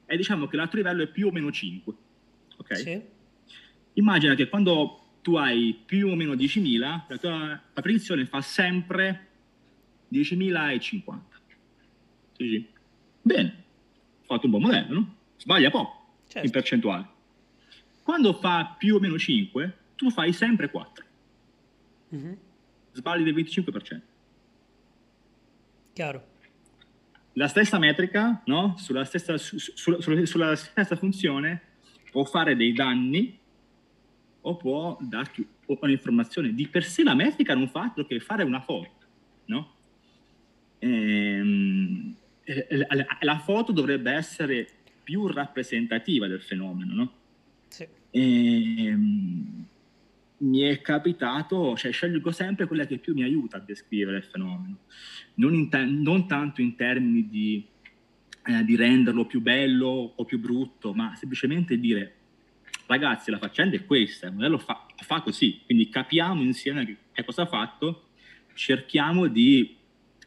e diciamo che l'altro livello è più o meno 5, ok? Sì. Immagina che quando tu hai più o meno 10.000, la tua la predizione fa sempre 10.050. Sì, Bene, ho fatto un buon modello, no? Sbaglia poco certo. in percentuale. Quando fa più o meno 5, tu fai sempre 4. Mm-hmm. Sbagli del 25%. Chiaro. La stessa metrica, no? sulla, stessa, su, su, su, sulla stessa funzione, può fare dei danni o può darti un'informazione. Di per sé la metrica non fa altro che fare una foto, no? Ehm, la foto dovrebbe essere più rappresentativa del fenomeno, no? Sì. Ehm, mi è capitato, cioè scelgo sempre quella che più mi aiuta a descrivere il fenomeno, non, te- non tanto in termini di, eh, di, renderlo più bello o più brutto, ma semplicemente dire ragazzi la faccenda è questa, il modello fa, fa così, quindi capiamo insieme che, che cosa ha fatto, cerchiamo di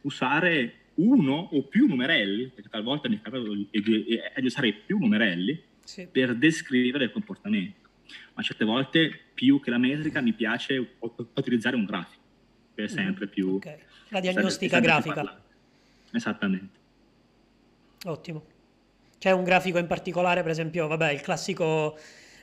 usare uno o più numerelli, perché talvolta mi è capitato di, di, di usare più numerelli sì. per descrivere il comportamento ma certe volte più che la metrica mi piace utilizzare un grafico, che è mm, sempre più... Okay. La diagnostica sempre, grafica. Esattamente. Ottimo. C'è un grafico in particolare, per esempio, vabbè, il classico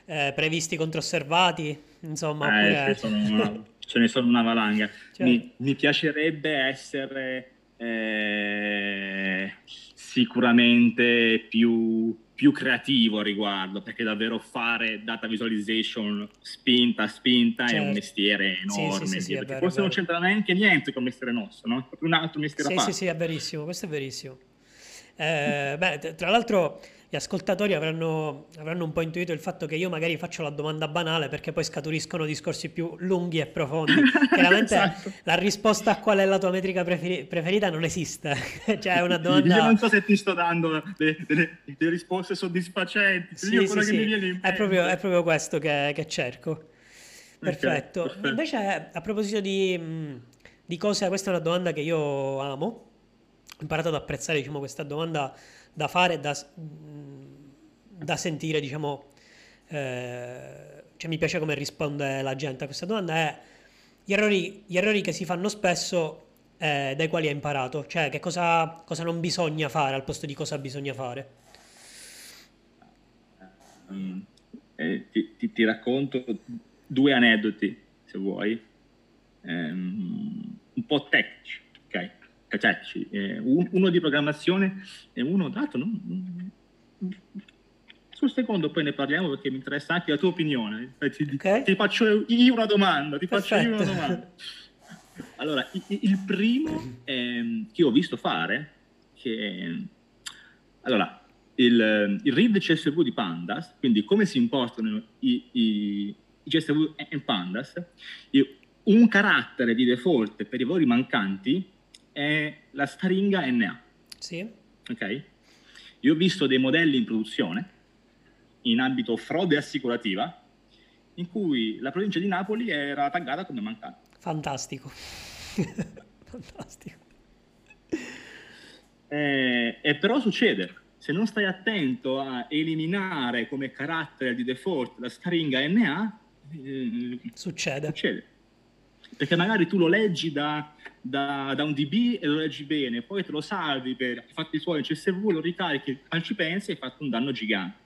eh, previsti contro osservati, insomma. Eh, oppure... una, ce ne sono una valanga. Cioè... Mi, mi, piacerebbe essere eh, sicuramente più più creativo a riguardo, perché davvero fare data visualization spinta a spinta certo. è un certo. mestiere enorme. Sì, sì, sì, vero, forse non c'entra neanche niente con il mestiere nostro, no? È proprio un altro mestiere sì, a parte. Sì, sì, è verissimo, questo è verissimo. Eh, beh, tra l'altro gli ascoltatori avranno, avranno, un po' intuito il fatto che io magari faccio la domanda banale perché poi scaturiscono discorsi più lunghi e profondi. Chiaramente esatto. la risposta a qual è la tua metrica preferi- preferita non esiste. cioè è una domanda... Io non so se ti sto dando delle, delle, delle risposte soddisfacenti. Sì, sì, sì. È, proprio, è, proprio, questo che, che cerco. Perfetto. Okay, perfetto. Invece a proposito di, di cose, questa è una domanda che io amo. Ho imparato ad apprezzare diciamo, questa domanda da fare, da, da sentire, diciamo, eh, cioè mi piace come risponde la gente a questa domanda, è gli errori, gli errori che si fanno spesso eh, dai quali hai imparato, cioè che cosa, cosa, non bisogna fare al posto di cosa bisogna fare. Um, eh, ti, ti, ti, racconto due aneddoti, se vuoi, um, un po' tecnici, ok? tecnici, eh, uno di programmazione e uno dato. Non, sul secondo poi ne parliamo perché mi interessa anche la tua opinione. Eh, ti, okay. ti faccio io una domanda. Ti faccio io una domanda. Allora, il, il primo eh, che ho visto fare, che allora, il, il read CSV di Pandas, quindi come si impostano i, i, i CSV in Pandas, un carattere di default per i valori mancanti è la stringa NA. Sì. Ok? Io ho visto dei modelli in produzione in ambito frode assicurativa in cui la provincia di Napoli era taggata come mancata. Fantastico. Fantastico. Eh, e però succede, se non stai attento a eliminare come carattere di default la stringa NA, eh, succede. succede. Perché magari tu lo leggi da da, da, un DB e lo leggi bene, poi te lo salvi per fatti suoi in CSV, lo ricarichi, ci pensi e hai fatto un danno gigante.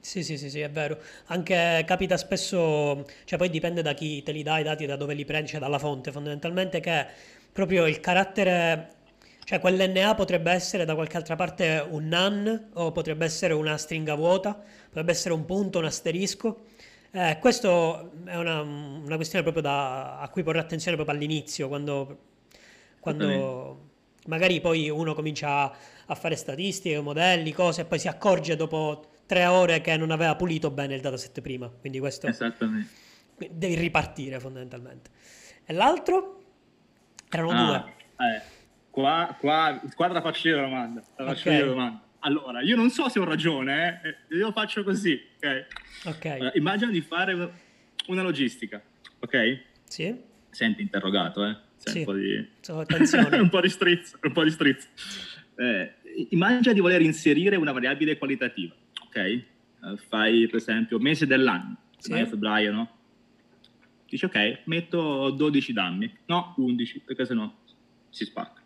Sì, sì, sì, sì, è vero. Anche capita spesso, cioè poi dipende da chi te li dà i dati, da dove li prendi, cioè dalla fonte, fondamentalmente che proprio il carattere, cioè quell'NA potrebbe essere da qualche altra parte un NaN o potrebbe essere una stringa vuota, potrebbe essere un punto, un asterisco. Eh, questo è una, una questione proprio da, a cui porre attenzione proprio all'inizio, quando quando magari poi uno comincia a fare statistiche, modelli, cose, e poi si accorge dopo tre ore che non aveva pulito bene il dataset prima. Quindi questo... Esattamente. Devi ripartire fondamentalmente. E l'altro? Erano ah, due. Eh, qua, qua, qua la faccio io la domanda. La faccio okay. io la domanda. Allora, io non so se ho ragione, eh? io faccio così, ok? Ok. Allora, immagina di fare una logistica, ok? Sì. Senti interrogato, eh? Sì, un, po di... un po' di strizzo. Un po di strizzo. Eh, immagina di voler inserire una variabile qualitativa, ok? Uh, fai per esempio mese dell'anno, sì. febbraio, no? Dici ok, metto 12 dammi, no 11, perché sennò si spacca.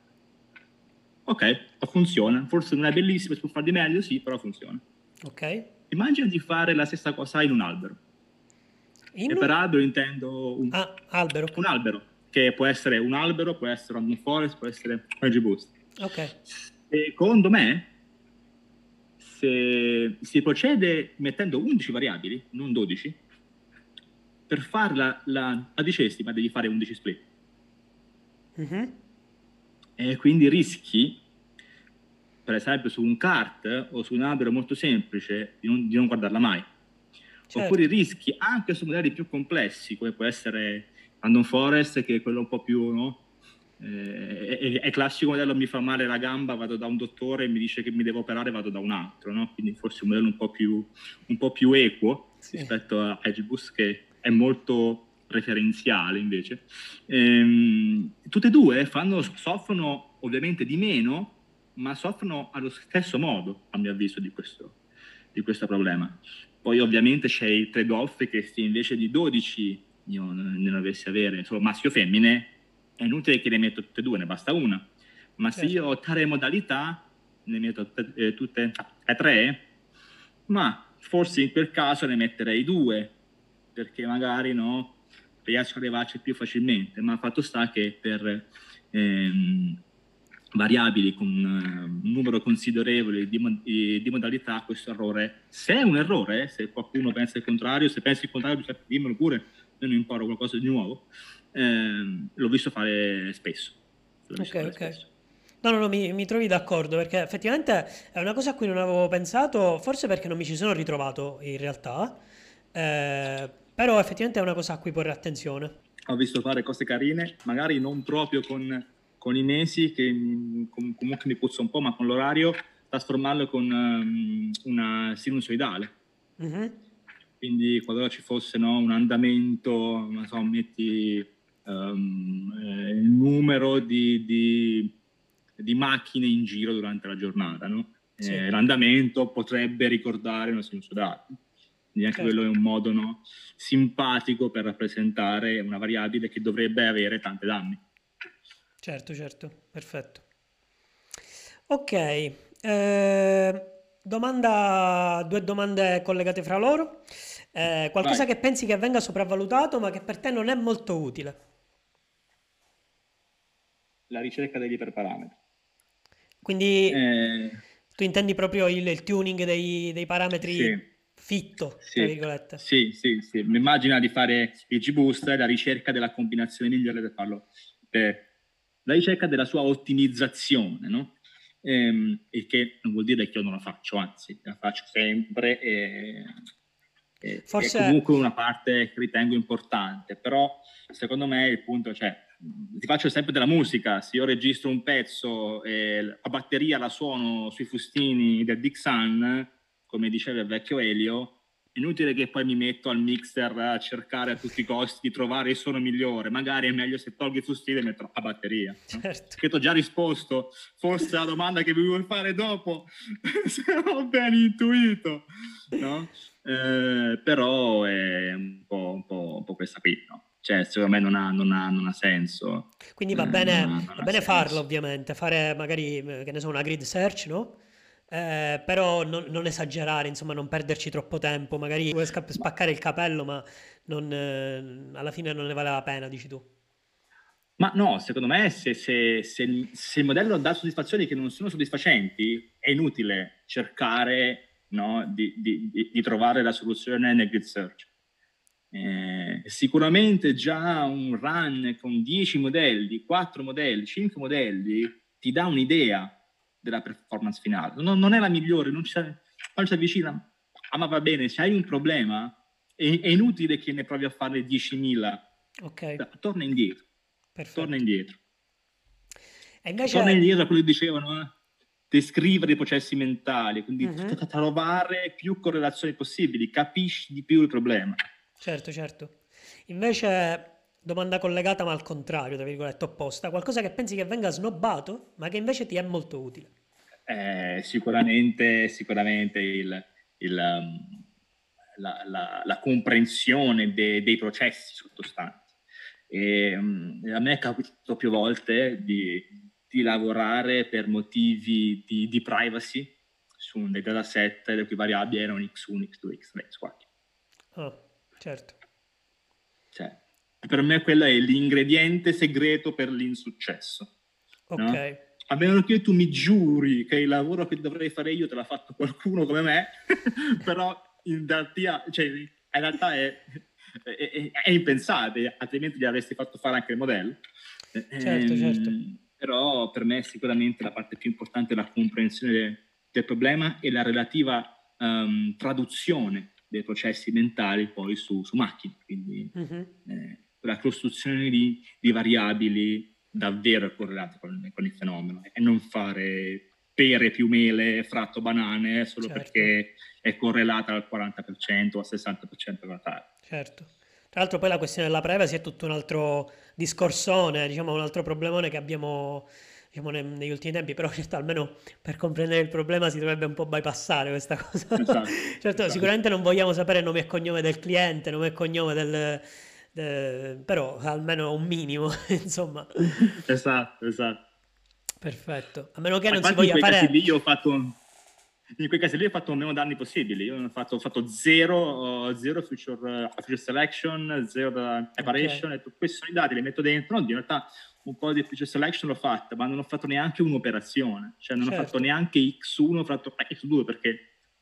Ok, funziona, forse non è bellissimo, si può fare di meglio, sì, però funziona. Ok. Immagina di fare la stessa cosa in un albero. In... E per albero intendo un, ah, albero. un albero che può essere un albero, può essere un forest, può essere un boost. Ok. Secondo me, se si procede mettendo 11 variabili, non 12, per farla la, la dicesima devi fare 11 split. Mm-hmm. E quindi rischi, per esempio su un kart o su un albero molto semplice, di non, di non guardarla mai. Certo. Oppure rischi anche su modelli più complessi, come può essere Random Forest che è quello un po' più, no? Eh, è, è, classico modello mi fa male la gamba, vado da un dottore e mi dice che mi devo operare, vado da un altro, no? Quindi forse un modello un po' più, un po più equo sì. rispetto a Edgebus che è molto referenziale invece. Ehm, tutte e due fanno, soffrono ovviamente di meno, ma soffrono allo stesso modo, a mio avviso, di questo, di questo problema. Poi ovviamente c'è il trade-off che se invece di 12 io ne dovessi avere solo maschio o femmine, è inutile che ne metto tutte e due, ne basta una. Ma certo. se io ho tre modalità, ne metto eh, tutte e tre, ma forse in quel caso ne metterei due, perché magari no, riesco ad arrivarci più facilmente. Ma fatto sta che per ehm, variabili con uh, un numero considerevole di, di, modalità, questo errore, se è un errore, se qualcuno pensa il contrario, se pensi il contrario, dimmelo pure, non imparo qualcosa di nuovo, eh, l'ho visto fare spesso. Visto ok, fare ok. Spesso. No, no, no, mi, mi trovi d'accordo perché effettivamente è una cosa a cui non avevo pensato, forse perché non mi ci sono ritrovato in realtà, eh, però effettivamente è una cosa a cui porre attenzione. Ho visto fare cose carine, magari non proprio con, con i mesi, che com- comunque mi puzza un po', ma con l'orario, trasformarlo con um, una sinusoidale. Mm-hmm. Quindi qualora ci fosse no, un andamento, non so, metti um, eh, il numero di, di di macchine in giro durante la giornata, no? sì. eh, l'andamento potrebbe ricordare una sinusoidale. Quindi anche certo. quello è un modo no, simpatico per rappresentare una variabile che dovrebbe avere tante danni. Certo, certo, perfetto. Ok, eh, domanda, due domande collegate fra loro. Eh, qualcosa Vai. che pensi che venga sopravvalutato ma che per te non è molto utile? La ricerca degli iperparametri. Quindi eh, tu intendi proprio il, il tuning dei, dei parametri sì, fitto, sì, virgolette. Sì, sì, sì. Immagina di fare il G-Boost e la ricerca della combinazione migliore per farlo. Per la ricerca della sua ottimizzazione, no? Ehm, il che non vuol dire che io non la faccio, anzi, la faccio sempre e, e Forse... è comunque una parte che ritengo importante, però secondo me il punto, cioè, ti faccio l'esempio della musica, se io registro un pezzo e la batteria la suono sui fustini del Dixon, come diceva il vecchio Elio, inutile che poi mi metto al mixer a cercare a tutti i costi di trovare il suono migliore, magari è meglio se tolgo i fustini e metto la batteria. No? Certo. Che ti ho già risposto, forse la domanda che vi vuoi fare dopo, se ho ben intuito, no? eh, però è un po', un po', un po questa qui, no? cioè secondo me non ha, non ha, non ha senso. Quindi va eh, bene, non, va bene farlo ovviamente, fare magari, eh, che ne so, una grid search, no? Eh, però non, non, esagerare, insomma, non perderci troppo tempo, magari vuoi spaccare il capello, ma non, eh, alla fine non ne vale la pena, dici tu. Ma no, secondo me se, se, se, se, il modello dà soddisfazioni che non sono soddisfacenti, è inutile cercare no, di, di, di, trovare la soluzione nel grid search. Eh, sicuramente già un run con 10 modelli, 4 modelli, 5 modelli ti dà un'idea della performance finale. Non, non è la migliore, non ci, non ci avvicina, ah, ma va bene, se hai un problema è, è inutile che ne provi a fare 10.000. Ok. Torna indietro. Perfetto. Torna indietro. E invece... Torna indietro a quello che dicevano, eh? descrivere i processi mentali, quindi uh-huh. trovare più correlazioni possibili, capisci di più il problema. Certo, certo. Invece, domanda collegata ma al contrario, tra virgolette, opposta, qualcosa che pensi che venga snobbato, ma che invece ti è molto utile? Eh, sicuramente, sicuramente il, il, um, la, la, la, comprensione de, dei processi sottostanti. E, um, a me è capitato più volte di, di lavorare per motivi di, di privacy su dei dataset le cui variabili erano x1, x2, x3, x4. Oh. Certo. Cioè, per me quello è l'ingrediente segreto per l'insuccesso. Ok. No? A meno che tu mi giuri che il lavoro che dovrei fare io te l'ha fatto qualcuno come me, però in realtà, cioè, in realtà è, è, è, è, impensabile, altrimenti gli avresti fatto fare anche il modello. Certo, ehm, certo. Però per me sicuramente la parte più importante è la comprensione del, del problema e la relativa um, traduzione dei processi mentali poi su, su macchine, quindi uh-huh. eh, la costruzione di, di, variabili davvero correlate con, con, il fenomeno e non fare pere più mele, fratto banane solo certo. perché è correlata al 40% o al 60% con la taglia. Certo. Tra l'altro poi la questione della privacy è tutto un altro discorsone, diciamo un altro problemone che abbiamo diciamo, negli ultimi tempi, però certo, almeno per comprendere il problema si dovrebbe un po' bypassare questa cosa. Esatto, certo, esatto. sicuramente non vogliamo sapere nome e cognome del cliente, nome e cognome del... De... però almeno un minimo, insomma. Esatto, esatto. Perfetto. A meno che non si voglia fare... Lì io ho fatto in quei casi lì ho fatto meno danni possibili. Io ho fatto, ho fatto zero, zero future, future, selection, zero preparation, okay. questi sono i dati, li metto dentro. In realtà un po' di feature selection l'ho fatta, ma non ho fatto neanche un'operazione, cioè non certo. ho fatto neanche X1, ho fatto X2 perché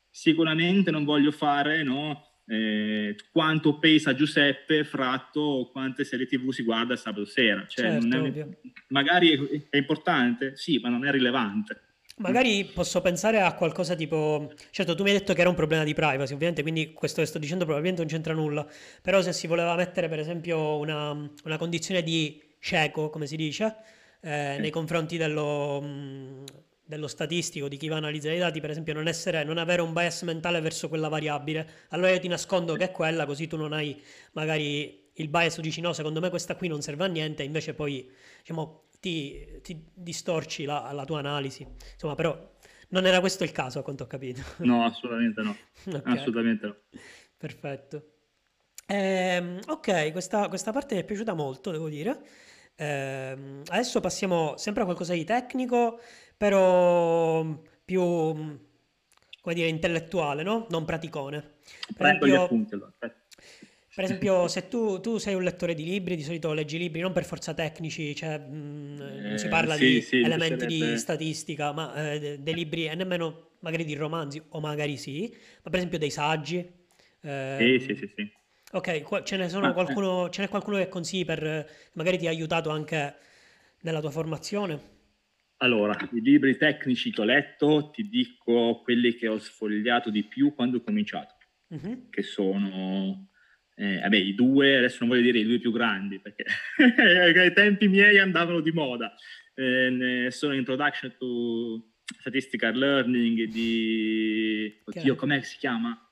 sicuramente non voglio fare no, eh, quanto pesa Giuseppe fratto quante serie tv si guarda sabato sera. Cioè, Certo, è- magari è, è importante, sì, ma non è rilevante. Magari posso pensare a qualcosa tipo, certo tu mi hai detto che era un problema di privacy, ovviamente, quindi questo che sto dicendo probabilmente non c'entra nulla, però se si voleva mettere per esempio una, una condizione di cieco, come si dice, eh, nei confronti dello, mh, dello statistico, di chi va a analizzare i dati, per esempio non essere, non avere un bias mentale verso quella variabile, allora io ti nascondo che è quella, così tu non hai magari il bias, dici no, secondo me questa qui non serve a niente, invece poi diciamo, ti, ti distorci la, la tua analisi. Insomma, però non era questo il caso, a quanto ho capito. No, assolutamente no. Ok, Assolutamente no. perfetto. Ehm, ok, questa, questa parte mi è piaciuta molto, devo dire. Ehm, adesso passiamo sempre a qualcosa di tecnico, però più, come dire, intellettuale, no? Non praticone. Per Prendo gli esempio, appunti allora. per esempio, se tu, tu sei un lettore di libri, di solito leggi libri non per forza tecnici, cioè mh, non si Eh, parla sì, di sì, elementi di statistica, ma eh, de- dei libri e nemmeno magari di romanzi, o magari sì, ma per esempio dei saggi. Sì, ehm, sì, sì, sì. Ok, qua- ce ne sono Ma, eh, qualcuno, ce n'è qualcuno che consigli per, eh, magari ti ha aiutato anche nella tua formazione? Allora, i libri tecnici che ho letto, ti dico quelli che ho sfogliato di più quando ho cominciato, Mhm, che sono, eh, vabbè, i due, adesso non voglio dire i due più grandi, perché ai tempi miei andavano di moda. Eh, sono Introduction to Statistical Learning di... Oddio, com'è che si chiama?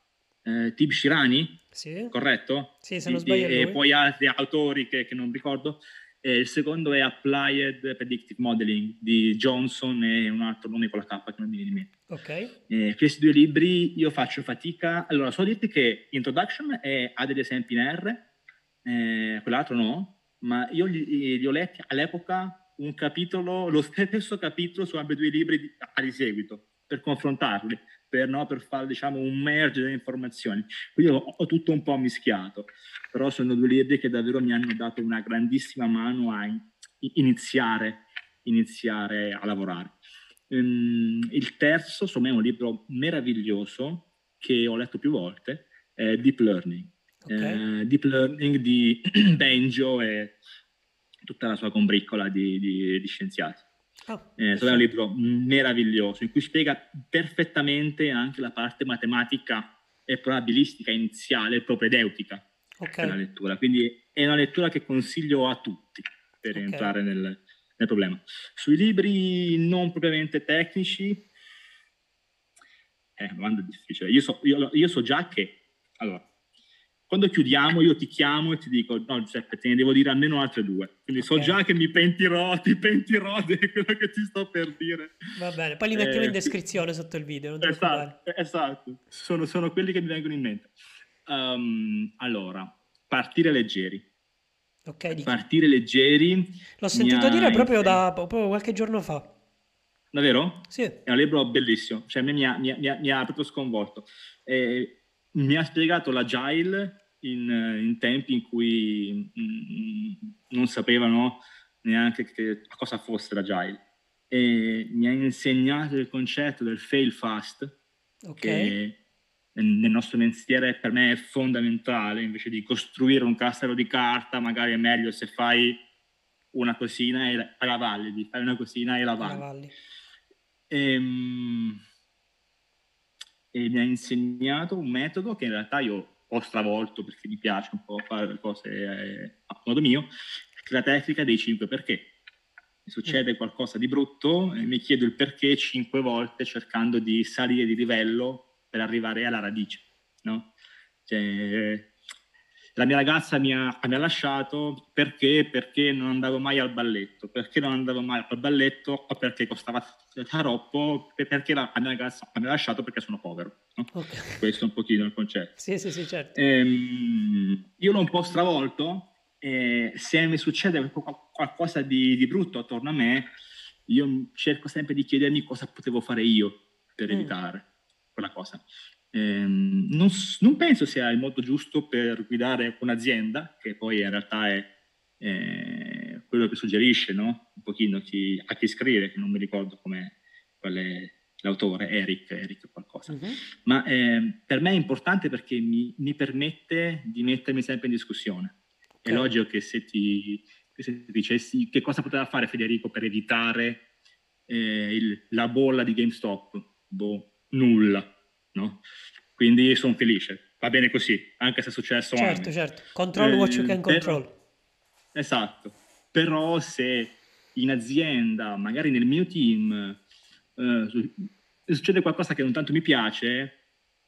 Eh, Tib Shirani, sì, corretto? sì, se non sbaglio e poi altri autori che, che non ricordo. E il secondo è Applied Predictive Modeling di Johnson e un altro nome con la K che non mi viene in mente. Ok, Eh, questi due libri io faccio fatica. Allora, so dirti che Introduction è- ha degli esempi in R, eh, quell'altro no, ma io li, li ho letti all'epoca un capitolo, lo stesso capitolo su ambedue i libri di, a di seguito, per confrontarli, per, no, per fare diciamo, un merge delle informazioni. Quindi ho, ho tutto un po' mischiato, però sono due libri che davvero mi hanno dato una grandissima mano a in- iniziare, iniziare a lavorare. Ehm, il terzo, insomma, è un libro meraviglioso che ho letto più volte, è Deep Learning. ok, Eh, Deep Learning di Benjo e tutta la sua combriccola di, di- di scienziati. Ah, Eh, è un libro meraviglioso in cui spiega perfettamente anche la parte matematica e probabilistica iniziale, propedeutica della ok, lettura. Quindi è una lettura che consiglio a tutti per ok. entrare nel, nel problema. Sui libri non propriamente tecnici, è una domanda difficile. Io so, io- io so già che, allora, quando chiudiamo io ti chiamo e ti dico, no Giuseppe, te ne devo dire almeno altre due. Quindi so Ok. già che mi pentirò, ti pentirò di quello che ti sto per dire. Va bene, poi li mettiamo in Eh, descrizione sotto il video. Esatto, esatto. Sono, sono quelli che mi vengono in mente. Ehm, allora, partire leggeri. Ok, di chi? Partire leggeri L'ho sentito dire proprio da proprio qualche giorno fa. Davvero? Sì, È un libro bellissimo, cioè a me mi ha, mi ha- mi ha- mi ha proprio sconvolto. Eh, mi ha spiegato l'agile in, in tempi in cui mm, non sapevano neanche che, cosa fosse l'agile. E mi ha insegnato il concetto del fail fast, ok, che nel nostro mestiere per me è fondamentale, invece di costruire un castello di carta, magari è meglio se fai una cosina e la, la valli, di fare una cosina e la valli. Ehm, E, mi ha insegnato un metodo che in realtà io ho stravolto perché mi piace un po' fare le cose eh, a modo mio, che è la tecnica dei 5 perché. Mi succede qualcosa di brutto e mi chiedo il perché cinque volte cercando di salire di livello per arrivare alla radice, no? Cioè, la mia ragazza mi ha, mi ha lasciato perché? Perché non andavo mai al balletto. Perché non andavo mai al balletto? O perché costava troppo? Perché la, mia ragazza mi ha lasciato perché sono povero. no? Ok. Questo è un pochino il concetto. Sì, sì, sì, certo. Ehm, io l'ho un po' stravolto e se mi succede qual- qualcosa di, di brutto attorno a me, io cerco sempre di chiedermi cosa potevo fare io per Mm. evitare quella cosa. Ehm, non, non penso sia il modo giusto per guidare un'azienda, che poi in realtà è eh, quello che suggerisce no? un pochino chi- a chi scrive, che non mi ricordo come qual è l'autore, Eric, Eric qualcosa. cosa. Uh-huh. Ma eh, per me è importante perché mi, mi, permette di mettermi sempre in discussione. Okay. È logico che se ti, se ti dicessi che cosa poteva fare Federico per evitare eh, il, la bolla di GameStop, boh, nulla, no? Quindi sono felice, va bene così, anche se è successo Certo, anni. certo, control eh, what you can control. Però, esatto, però se in azienda, magari nel mio team, eh, succede qualcosa che non tanto mi piace,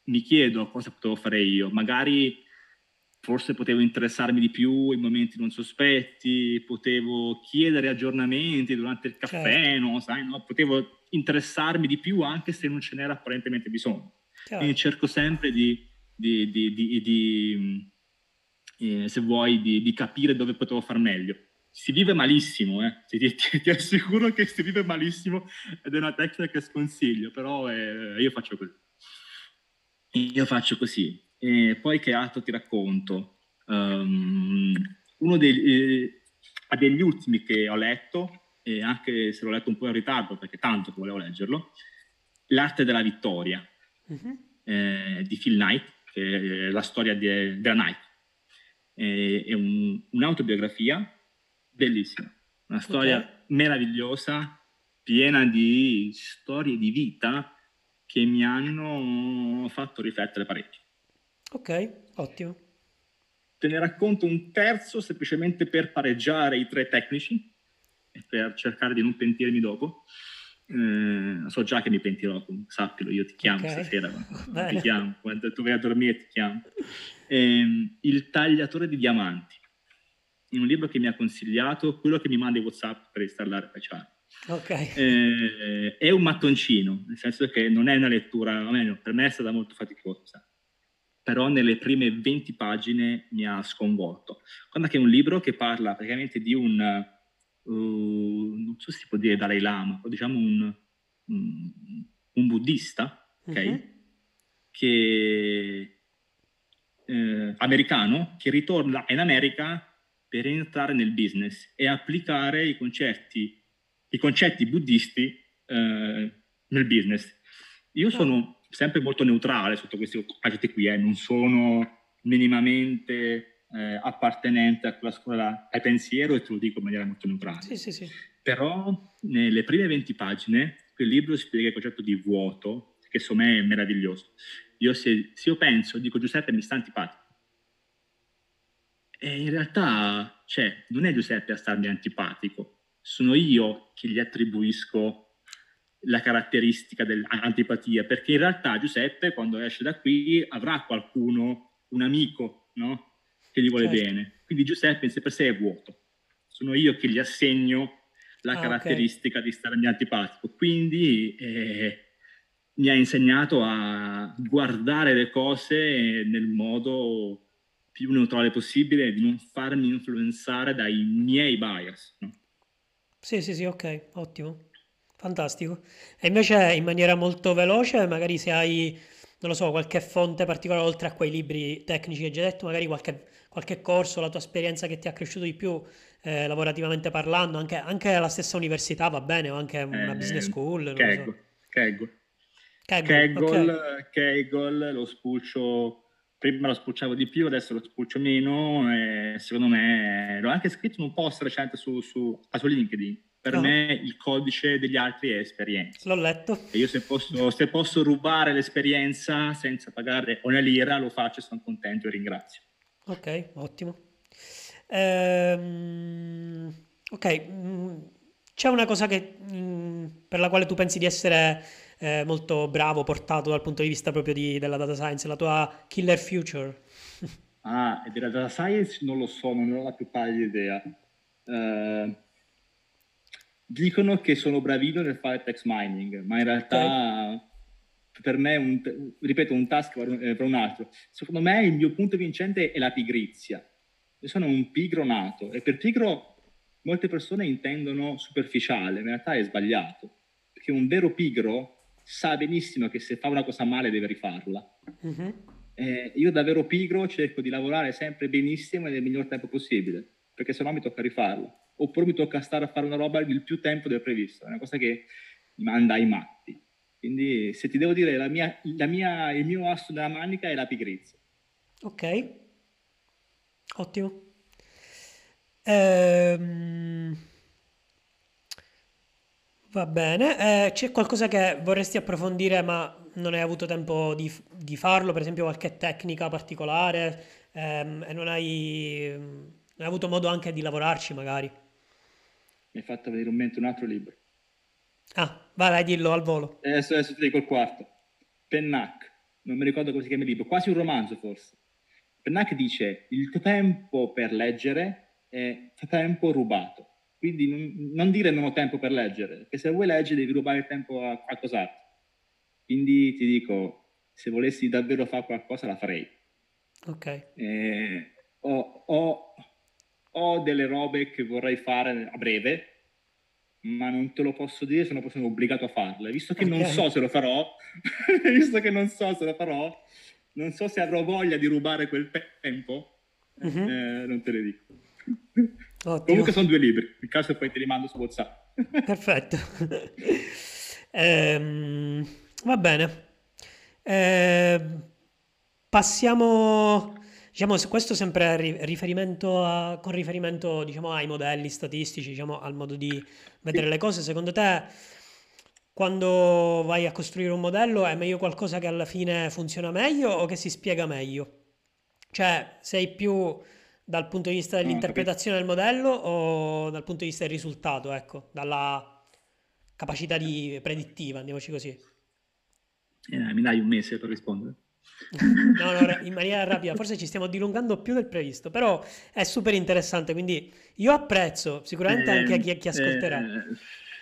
mi chiedo cosa potevo fare io. Magari forse potevo interessarmi di più in momenti non sospetti, potevo chiedere aggiornamenti durante il caffè, certo. no? Sai, no? potevo interessarmi di più anche se non ce n'era apparentemente bisogno. Certo. Quindi cerco sempre di, di, di, di eh, se vuoi, di, capire dove potevo far meglio si vive malissimo, eh. ti, ti, ti, assicuro che si vive malissimo ed è una tecnica che sconsiglio, però eh, io faccio così. Io faccio così. E poi che altro ti racconto? Um, uno dei, eh, degli ultimi che ho letto, e anche se l'ho letto un po' in ritardo perché tanto che volevo leggerlo, L'arte della vittoria uh-huh. eh, di Phil Knight, che è la storia di, della Nike. è un, un'autobiografia bellissima, una storia okay. meravigliosa, piena di storie di vita che mi hanno fatto riflettere parecchio. Ok, ottimo. Te ne racconto un terzo semplicemente per pareggiare i tre tecnici e per cercare di non pentirmi dopo. Eh, so già che mi pentirò, sappilo, io ti chiamo okay. stasera, ti chiamo, quando tu vai a dormire ti chiamo. Eh, il tagliatore di diamanti in un libro che mi ha consigliato, quello che mi manda i WhatsApp per installare Pacciano. Ok. Eh, è un mattoncino, nel senso che non è una lettura, o meglio, per me è stata molto faticosa, però nelle prime 20 pagine mi ha sconvolto. Che è un libro che parla praticamente di un, uh, non so se si può dire Dalai Lama, o diciamo un, un, un buddista, ok? Uh-huh. Che, eh, americano, che ritorna in America per entrare nel business e applicare i concetti, i concetti buddisti eh, nel business. Io sono sempre molto neutrale sotto questi concetti qui, eh, non sono minimamente eh, appartenente a quella scuola ai pensiero e te lo dico in maniera molto neutrale. Sì, sì, sì. Però nelle prime 20 pagine quel libro spiega il concetto di vuoto, che secondo me è meraviglioso. Io se, se io penso, dico Giuseppe mi sta antipatico, e in realtà, cioè, non è Giuseppe a starmi antipatico, sono io che gli attribuisco la caratteristica dell'antipatia, perché in realtà Giuseppe quando esce da qui avrà qualcuno, un amico, no? Che gli vuole certo. bene. Quindi Giuseppe in sé per sé è vuoto. Sono io che gli assegno la ah, caratteristica okay. di starmi antipatico. Quindi eh, mi ha insegnato a guardare le cose nel modo più neutrale possibile, di non farmi influenzare dai miei bias. No? Sì, sì, sì, ok, ottimo, fantastico. E invece in maniera molto veloce, magari se hai, non lo so, qualche fonte particolare, oltre a quei libri tecnici che hai già detto, magari qualche, qualche corso, la tua esperienza che ti ha cresciuto di più eh, lavorativamente parlando, anche, anche la stessa università va bene, o anche una eh, business school. Kegel, so. Kegel. Kegel, okay. Kegel, lo spulcio prima lo spulciavo di più, adesso lo spulcio meno e secondo me l'ho anche scritto in un post recente su, su, su LinkedIn. Per oh. me il codice degli altri è esperienza. L'ho letto. E io se posso, se posso rubare l'esperienza senza pagare una lira lo faccio, sono contento e ringrazio. Ok, ottimo. Ehm, ok, mm, c'è una cosa che, mm, per la quale tu pensi di essere eh, molto bravo, portato dal punto di vista proprio di, della data science, la tua killer future? ah, e della data science non lo so, non ho la più pallida idea. Uh, dicono che sono bravino nel fare text mining, ma in realtà okay. Per me un, ripeto, un task per un altro. Secondo me il mio punto vincente è la pigrizia. Io sono un pigro nato e per pigro molte persone intendono superficiale, in realtà è sbagliato, perché un vero pigro sa benissimo che se fa una cosa male deve rifarla. Uh-huh. Eh, io davvero pigro cerco di lavorare sempre benissimo e nel miglior tempo possibile, perché se no mi tocca rifarla. Oppure mi tocca stare a fare una roba il più tempo del previsto, è una cosa che mi manda ai matti. Quindi se ti devo dire la mia, la mia, il mio asso della manica è la pigrizia. Ok, ottimo. Ehm, va bene. Eh, c'è qualcosa che vorresti approfondire ma non hai avuto tempo di, di farlo? Per esempio qualche tecnica particolare ehm, e non hai, non hai avuto modo anche di lavorarci magari? Mi hai fatto venire in mente un altro libro. Ah, vai, vai, dillo al volo. Adesso, adesso ti dico il quarto. Pennac, non mi ricordo come si chiama il libro, quasi un romanzo forse. Pennac dice il tempo per leggere è tempo rubato. Quindi non, non, dire non ho tempo per leggere, perché se vuoi leggere devi rubare il tempo a qualcos'altro. Quindi ti dico, se volessi davvero fare qualcosa la farei. Ok. Eh, ho, ho, ho delle robe che vorrei fare a breve, ma non te lo posso dire se non sono obbligato a farle. Visto che okay. non so se lo farò, visto che non so se lo farò, non so se avrò voglia di rubare quel tempo, uh-huh. eh, non te le dico. Ottimo. Comunque sono due libri, in caso poi te li mando su WhatsApp. Perfetto. ehm, va bene. Ehm, passiamo Diciamo, questo sempre riferimento a, con riferimento diciamo, ai modelli statistici, diciamo, al modo di vedere le cose. Secondo te, quando vai a costruire un modello, è meglio qualcosa che alla fine funziona meglio o che si spiega meglio? Cioè, sei più dal punto di vista dell'interpretazione del modello o dal punto di vista del risultato, ecco, dalla capacità di predittiva, andiamoci così. Eh, mi dai un mese per rispondere? No, no, in maniera rapida, forse ci stiamo dilungando più del previsto, però è super interessante, quindi io apprezzo sicuramente eh, anche a chi, chi ascolterà. Eh,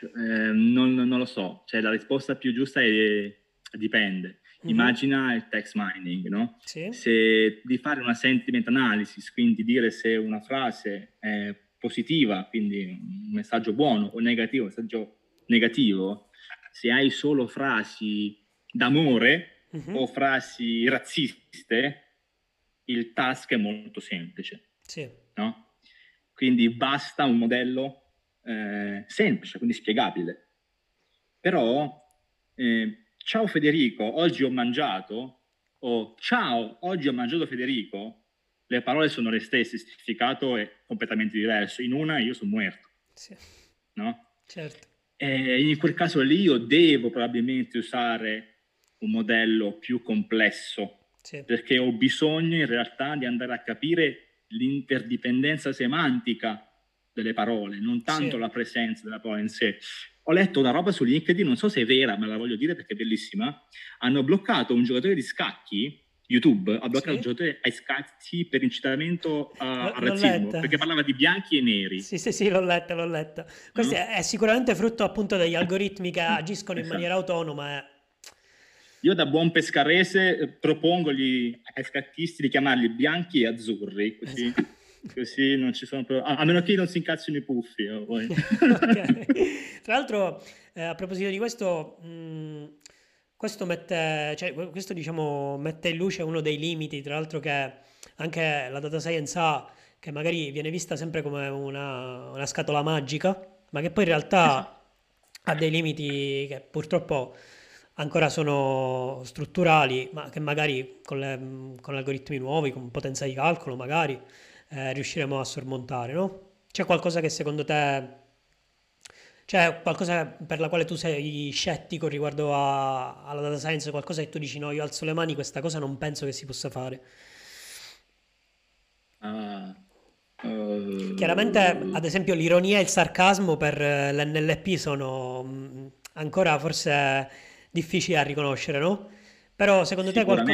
eh, non, non, lo so, cioè la risposta più giusta è dipende. Mm-hmm. Immagina il text mining, no? Sì. Se di fare una sentiment analysis, quindi dire se una frase è positiva, quindi un messaggio buono o negativo, un messaggio negativo, se hai solo frasi d'amore, uh-huh. o frasi razziste, il task è molto semplice. Sì. No? Quindi basta un modello eh, semplice, quindi spiegabile. Però, eh, ciao Federico, oggi ho mangiato, o ciao, oggi ho mangiato Federico, le parole sono le stesse, il significato è completamente diverso. In una io sono muerto. Sì. No? Certo. E in quel caso lì io devo probabilmente usare un modello più complesso, sì. perché ho bisogno in realtà di andare a capire l'interdipendenza semantica delle parole, non tanto sì. la presenza della parola in sé. Ho letto una roba su LinkedIn, non so se è vera, ma la voglio dire perché è bellissima. Hanno bloccato un giocatore di scacchi, YouTube ha bloccato sì. un giocatore ai scacchi per incitamento a, al razzismo, perché parlava di bianchi e neri. Sì, sì, sì, l'ho letta, l'ho letta. Questo no? è sicuramente frutto appunto degli algoritmi che agiscono esatto. in maniera autonoma. Eh. Io da buon pescarese eh, propongo gli, ai scacchisti di chiamarli bianchi e azzurri, così, esatto. così non ci sono pro- a, meno che non si incazzino i puffi. Eh, okay. Tra l'altro, eh, a proposito di questo, mh, mm, questo, mette, cioè, questo diciamo, mette in luce uno dei limiti, tra l'altro che anche la data science ha, che magari viene vista sempre come una, una scatola magica, ma che poi in realtà ha dei limiti che purtroppo ancora sono strutturali, ma che magari con, le, con algoritmi nuovi, con potenza di calcolo, magari eh, riusciremo a sormontare, no? C'è qualcosa che secondo te... C'è qualcosa per la quale tu sei scettico riguardo a, alla data science, qualcosa che tu dici no, io alzo le mani, questa cosa non penso che si possa fare. Uh, uh, Chiaramente, ad esempio, l'ironia e il sarcasmo per eh, l'NLP sono mh, ancora forse difficili da riconoscere, no? Però secondo te qualcosa...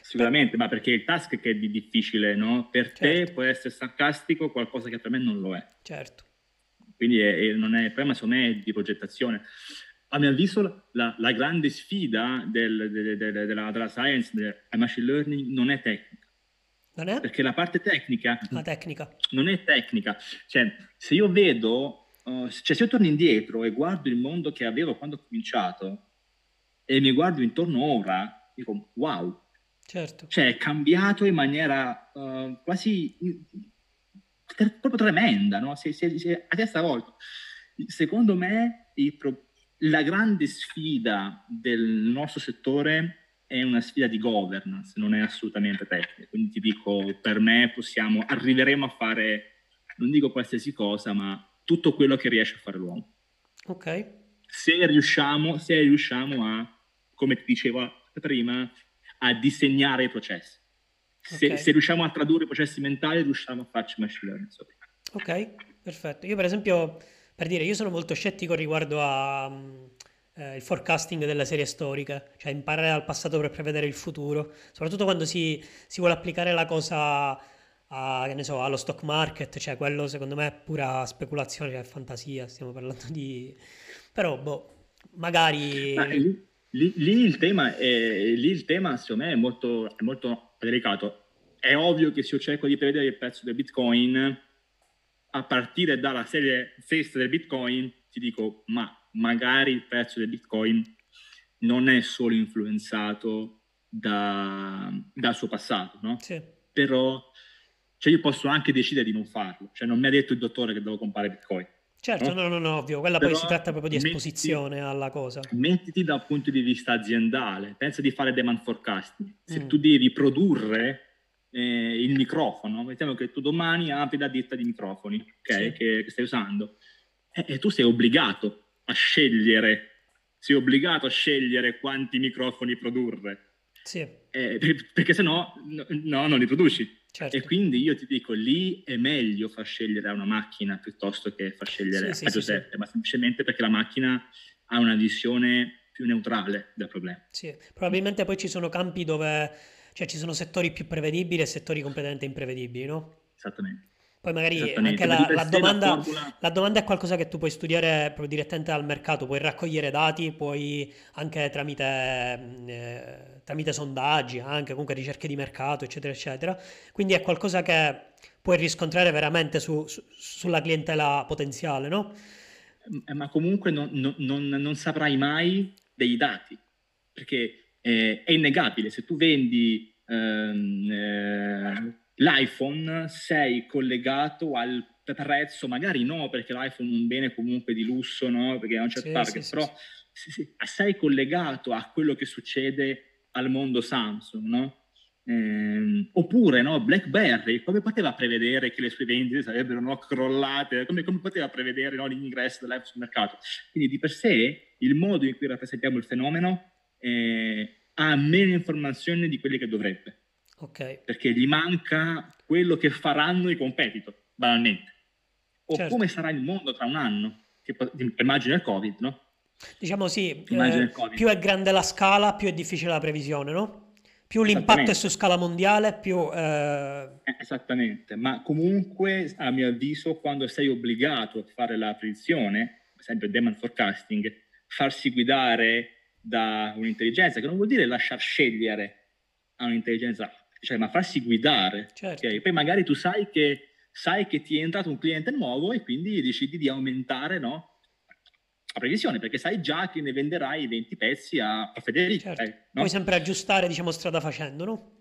Sicuramente, ma perché il task che è di difficile, no? Per certo. te può essere sarcastico qualcosa che per me non lo è. Certo. Quindi è, è, non è, il problema secondo me è di progettazione. A mio avviso la, la grande sfida del, de, de, de, della, della, science, del machine learning, non è tecnica. Non è? Perché la parte tecnica... La tecnica. Non è tecnica. Cioè, se io vedo... Uh, cioè, se io torno indietro e guardo il mondo che avevo quando ho cominciato, e mi guardo intorno ora, dico wow. Certo. Cioè è cambiato in maniera uh, quasi proprio tremenda, no? Si, si, si, a testa volta. Secondo me pro, la grande sfida del nostro settore è una sfida di governance, non è assolutamente tecnica. Quindi ti dico, per me possiamo, arriveremo a fare, non dico qualsiasi cosa, ma tutto quello che riesce a fare l'uomo. Ok. Se riusciamo, se riusciamo a, come ti dicevo prima, a disegnare i processi. Se, okay. se riusciamo a tradurre i processi mentali, riusciamo a farci machine learning. Ok, perfetto. Io per esempio, per dire, io sono molto scettico riguardo al eh, forecasting delle serie storiche, cioè imparare dal passato per prevedere il futuro, soprattutto quando si, si vuole applicare la cosa a, so, allo stock market, cioè quello secondo me è pura speculazione, cioè fantasia, stiamo parlando di... però boh, magari... Lì, lì, il tema è, lì il tema secondo me è molto, è molto delicato. È ovvio che se io cerco di prevedere il prezzo del bitcoin a partire dalla serie festa del bitcoin ti dico ma magari il prezzo del bitcoin non è solo influenzato da, dal suo passato, no? Sì. Però cioè io posso anche decidere di non farlo, cioè non mi ha detto il dottore che devo comprare bitcoin. Certo, no, no, no, ovvio, quella Però poi si tratta proprio di esposizione mettiti, alla cosa. Mettiti da un punto di vista aziendale, pensa di fare demand forecasting. Se mm. tu devi produrre eh, il microfono, mettiamo che tu domani apri la ditta di microfoni okay, sì. che, che, stai usando, e, e tu sei obbligato a scegliere, sei obbligato a scegliere quanti microfoni produrre. Sì. Eh, perché se no, no, non li produci. Certo. E quindi io ti dico, lì è meglio far scegliere a una macchina piuttosto che far scegliere sì, a sì, Giuseppe, sì, ma semplicemente perché la macchina ha una visione più neutrale del problema. Sì, probabilmente poi ci sono campi dove, cioè ci sono settori più prevedibili e settori completamente imprevedibili, no? Esattamente. Poi magari anche la, la, domanda, la, formula... la, domanda, è qualcosa che tu puoi studiare proprio direttamente dal mercato, puoi raccogliere dati, puoi anche tramite, eh, tramite sondaggi, anche comunque ricerche di mercato, eccetera, eccetera. Quindi è qualcosa che puoi riscontrare veramente su, su, sulla clientela potenziale, no? Eh, ma comunque non, non, non saprai mai dei dati, perché eh, è innegabile, se tu vendi... Ehm, eh, l'iPhone sei collegato al prezzo, magari no, perché l'iPhone è un bene comunque di lusso, no? Perché non c'è sì, target, sì, però sì. sei collegato a quello che succede al mondo Samsung, no? Eh, oppure no, BlackBerry, come poteva prevedere che le sue vendite sarebbero no, crollate? Come, come, poteva prevedere no, l'ingresso dell'iPhone sul mercato? Quindi di per sé il modo in cui rappresentiamo il fenomeno eh, ha meno informazioni di quelle che dovrebbe. Okay. Perché gli manca quello che faranno i competitor, banalmente. O certo. come sarà il mondo tra un anno, che immagino il Covid, no? Diciamo sì, eh, più è grande la scala, più è difficile la previsione, no? Più l'impatto è su scala mondiale, più... Eh... eh... Esattamente, ma comunque a mio avviso quando sei obbligato a fare la predizione, per esempio demand forecasting, farsi guidare da un'intelligenza, che non vuol dire lasciar scegliere a un'intelligenza cioè, ma farsi guidare. Certo. Okay? Poi magari tu sai che, sai che ti è entrato un cliente nuovo e quindi decidi di aumentare no? la previsione, perché sai già che ne venderai 20 pezzi a, a Federico. Certo. Eh, no? Puoi sempre aggiustare, diciamo, strada facendo, no?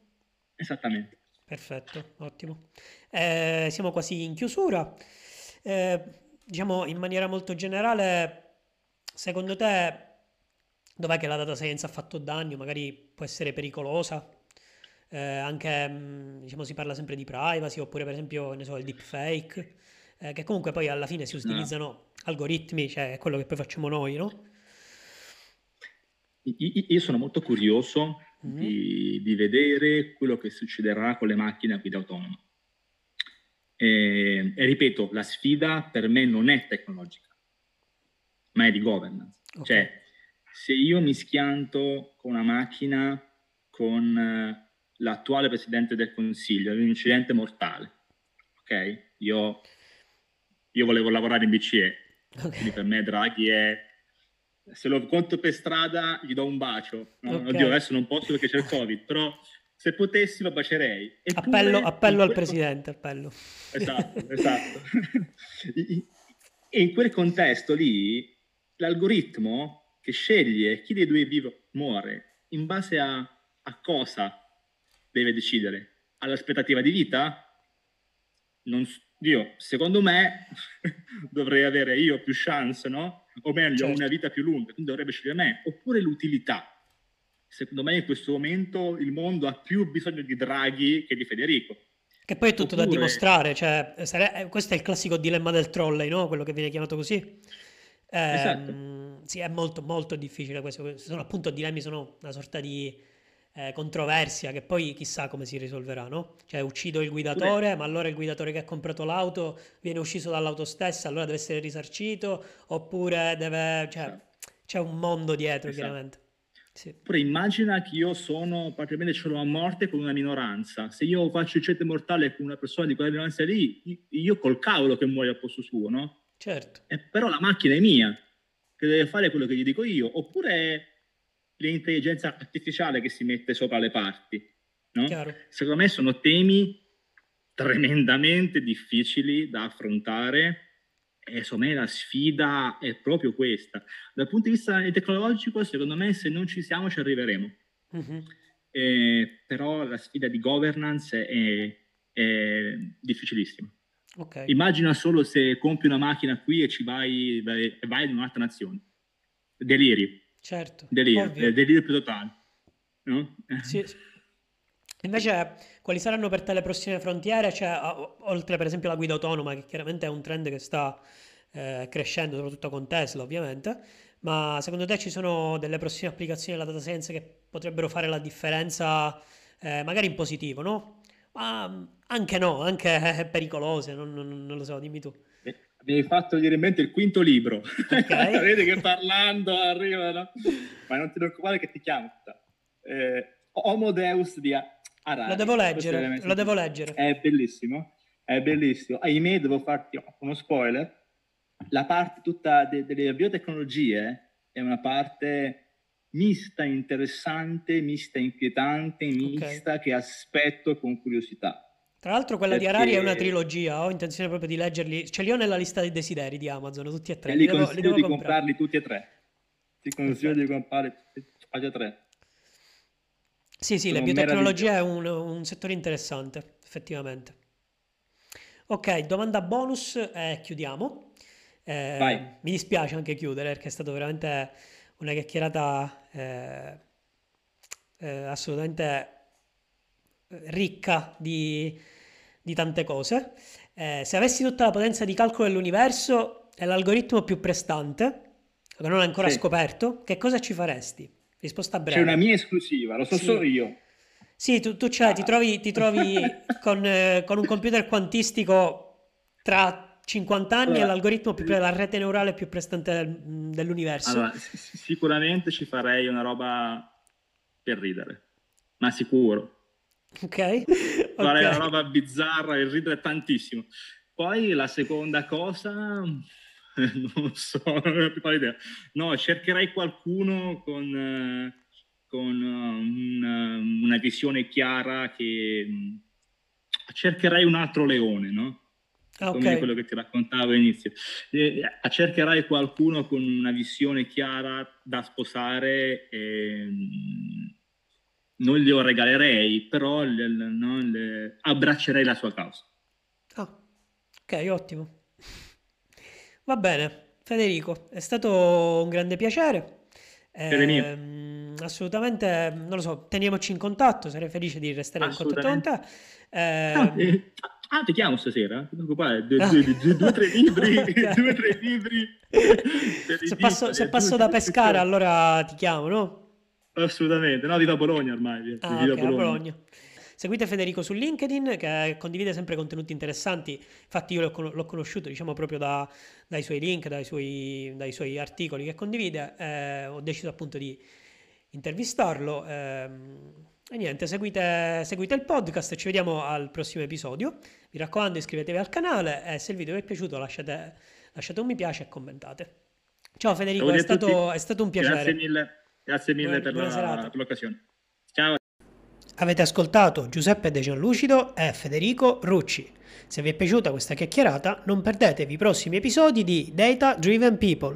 Esattamente. Perfetto, ottimo. Eh, siamo quasi in chiusura. Eh, diciamo, in maniera molto generale, secondo te, dov'è che la data science ha fatto danni? Magari può essere pericolosa? Eh, anche mm, diciamo, si parla sempre di privacy oppure per esempio ne so, il deepfake, eh, che comunque poi alla fine si utilizzano no. algoritmi, cioè è quello che poi facciamo noi, no? Io sono molto curioso mm-hmm. di, di, vedere quello che succederà con le macchine a guida autonoma. E, e, ripeto, la sfida per me non è tecnologica, ma è di governance. Okay. Cioè, se io mi schianto con una macchina con l'attuale Presidente del Consiglio, è un incidente mortale. Ok? Io, io volevo lavorare in BCE, okay. quindi per me Draghi è... Se lo conto per strada gli do un bacio. No? Okay. Oddio, adesso non posso perché c'è il Covid, però se potessi lo bacerei. Eppure, appello, appello al. Presidente, appello. Esatto, esatto. e in quel contesto lì, l'algoritmo che sceglie chi dei due vivo muore in base a, a cosa deve decidere. All'aspettativa di vita? Non, io, secondo me, dovrei avere io più chance, no? o meglio, Certo. una vita più lunga, quindi dovrebbe scegliere me, oppure l'utilità. Secondo me in questo momento il mondo ha più bisogno di Draghi che di Federico. Che poi è tutto da Oppure- dimostrare, cioè, sare- eh, questo è il classico dilemma del trolley, no? Quello che viene chiamato così. Ehm, Esatto. Sì, è molto, molto difficile questo. Sono appunto dilemmi, sono una sorta di eh, controversia che poi chissà come si risolverà, no? Cioè, uccido il guidatore, ma allora il guidatore che ha comprato l'auto viene ucciso dall'auto stessa, allora deve essere risarcito, oppure deve... Cioè, c'è un mondo dietro, Esatto. chiaramente. Sì. Oppure immagina che io sono praticamente ce l'ho a morte con una minoranza. Se io faccio il cete mortale con una persona di quella minoranza lì, io col cavolo che muoio al posto suo, no? Certo. Eh, però la macchina è mia, che deve fare quello che gli dico io, oppure l'intelligenza artificiale che si mette sopra le parti, no? Secondo me sono temi tremendamente difficili da affrontare e secondo me la sfida è proprio questa. Dal punto di vista tecnologico, secondo me se non ci siamo ci arriveremo. Mhm. Eh, però la sfida di governance è, è difficilissima. Ok. Immagina solo se compri una macchina qui e ci vai, vai, vai in un'altra nazione. Deliri, Certo. delirio, eh, delirio più totale. No? Eh, Sì, sì. Invece, quali saranno per te le prossime frontiere? Cioè, oltre per esempio alla guida autonoma, che chiaramente è un trend che sta eh, crescendo, soprattutto con Tesla, ovviamente, ma secondo te ci sono delle prossime applicazioni della data science che potrebbero fare la differenza, eh, magari in positivo, no? Ma mm, anche no, anche pericolose, non, non- non lo so, dimmi tu. Mi hai fatto venire in mente il quinto libro. Ok. Vedi che parlando arrivano. Ma non ti preoccupare che ti chiamo. Eh, Homo Deus di Harari. Lo devo leggere, lo devo leggere. È bellissimo, è bellissimo. Ahimè, devo farti uno spoiler. La parte tutta de- delle biotecnologie è una parte mista, interessante, mista, inquietante, mista, che aspetto con curiosità. Tra l'altro quella di Perché- Harari è una trilogia, ho intenzione proprio di leggerli, ce li ho nella lista dei desideri di Amazon, tutti e tre, E li li devo, li consiglio devo di comprare. comprarli tutti e tre. Ti consiglio Perfetto. di comprarli tutti e tre. Sì, sì, Sono biotecnologie è un, un settore interessante, effettivamente. Ok, domanda bonus e chiudiamo. Eh, Vai. mi dispiace anche chiudere perché è stata veramente una chiacchierata eh, eh, assolutamente eh, ricca di, di tante cose. Eh, se avessi tutta la potenza di calcolo dell'universo e l'algoritmo più prestante, che non hai ancora Sì. scoperto, che cosa ci faresti? Risposta breve. C'è una mia esclusiva, lo so Sì. solo io. Sì, tu, tu c'hai- ti trovi, ti trovi con, eh, con un computer quantistico tra 50 anni e Allora, l'algoritmo più pre- la rete neurale più prestante del- dell'universo. Allora, sicuramente ci farei una roba per ridere, ma sicuro. Ok? Farei Ok. una roba bizzarra e ridere tantissimo. Poi la seconda cosa, non so, non ho idea. No, cercherei qualcuno con, eh, con eh, una, una visione chiara che... mm, Cercherei un altro leone, no? Ah, come ok. quello che ti raccontavo all'inizio. Eh, cercherai qualcuno con una visione chiara da sposare. E, mm, non glielo regalerei, però le- no, le- abbraccerei la sua causa. Ah, ok, ottimo. Va bene, Federico, è stato un grande piacere. Ehm, assolutamente, non lo so, teniamoci in contatto, sarei felice di restare in contatto con te. Ah, Ehm, eh, ah, ti chiamo stasera? Non preoccupare, due, Ah. due- due- due o tre libri, due tre libri. Se passo, se passo da pescare, allora ti chiamo, no? Assolutamente, no, vivo a Bologna ormai. Ah, a ok, a Bologna. Bologna. Seguite Federico su LinkedIn che condivide sempre contenuti interessanti. Infatti, io l'ho, l'ho conosciuto diciamo proprio da- dai suoi link, dai suoi, dai suoi articoli che condivide. eh, ho deciso appunto di intervistarlo. ehm, e niente, seguite, seguite il podcast. Ci vediamo al prossimo episodio. Mi raccomando, iscrivetevi al canale e se il video vi è piaciuto, lasciate, lasciate un mi piace e commentate. Ciao Federico, è stato, è stato un piacere. Grazie mille, grazie mille Buona- per, buona la- per l'occasione. Ciao. Avete ascoltato Giuseppe De Gianlucido e Federico Rucci. Se vi è piaciuta questa chiacchierata, non perdetevi i prossimi episodi di Data Driven People.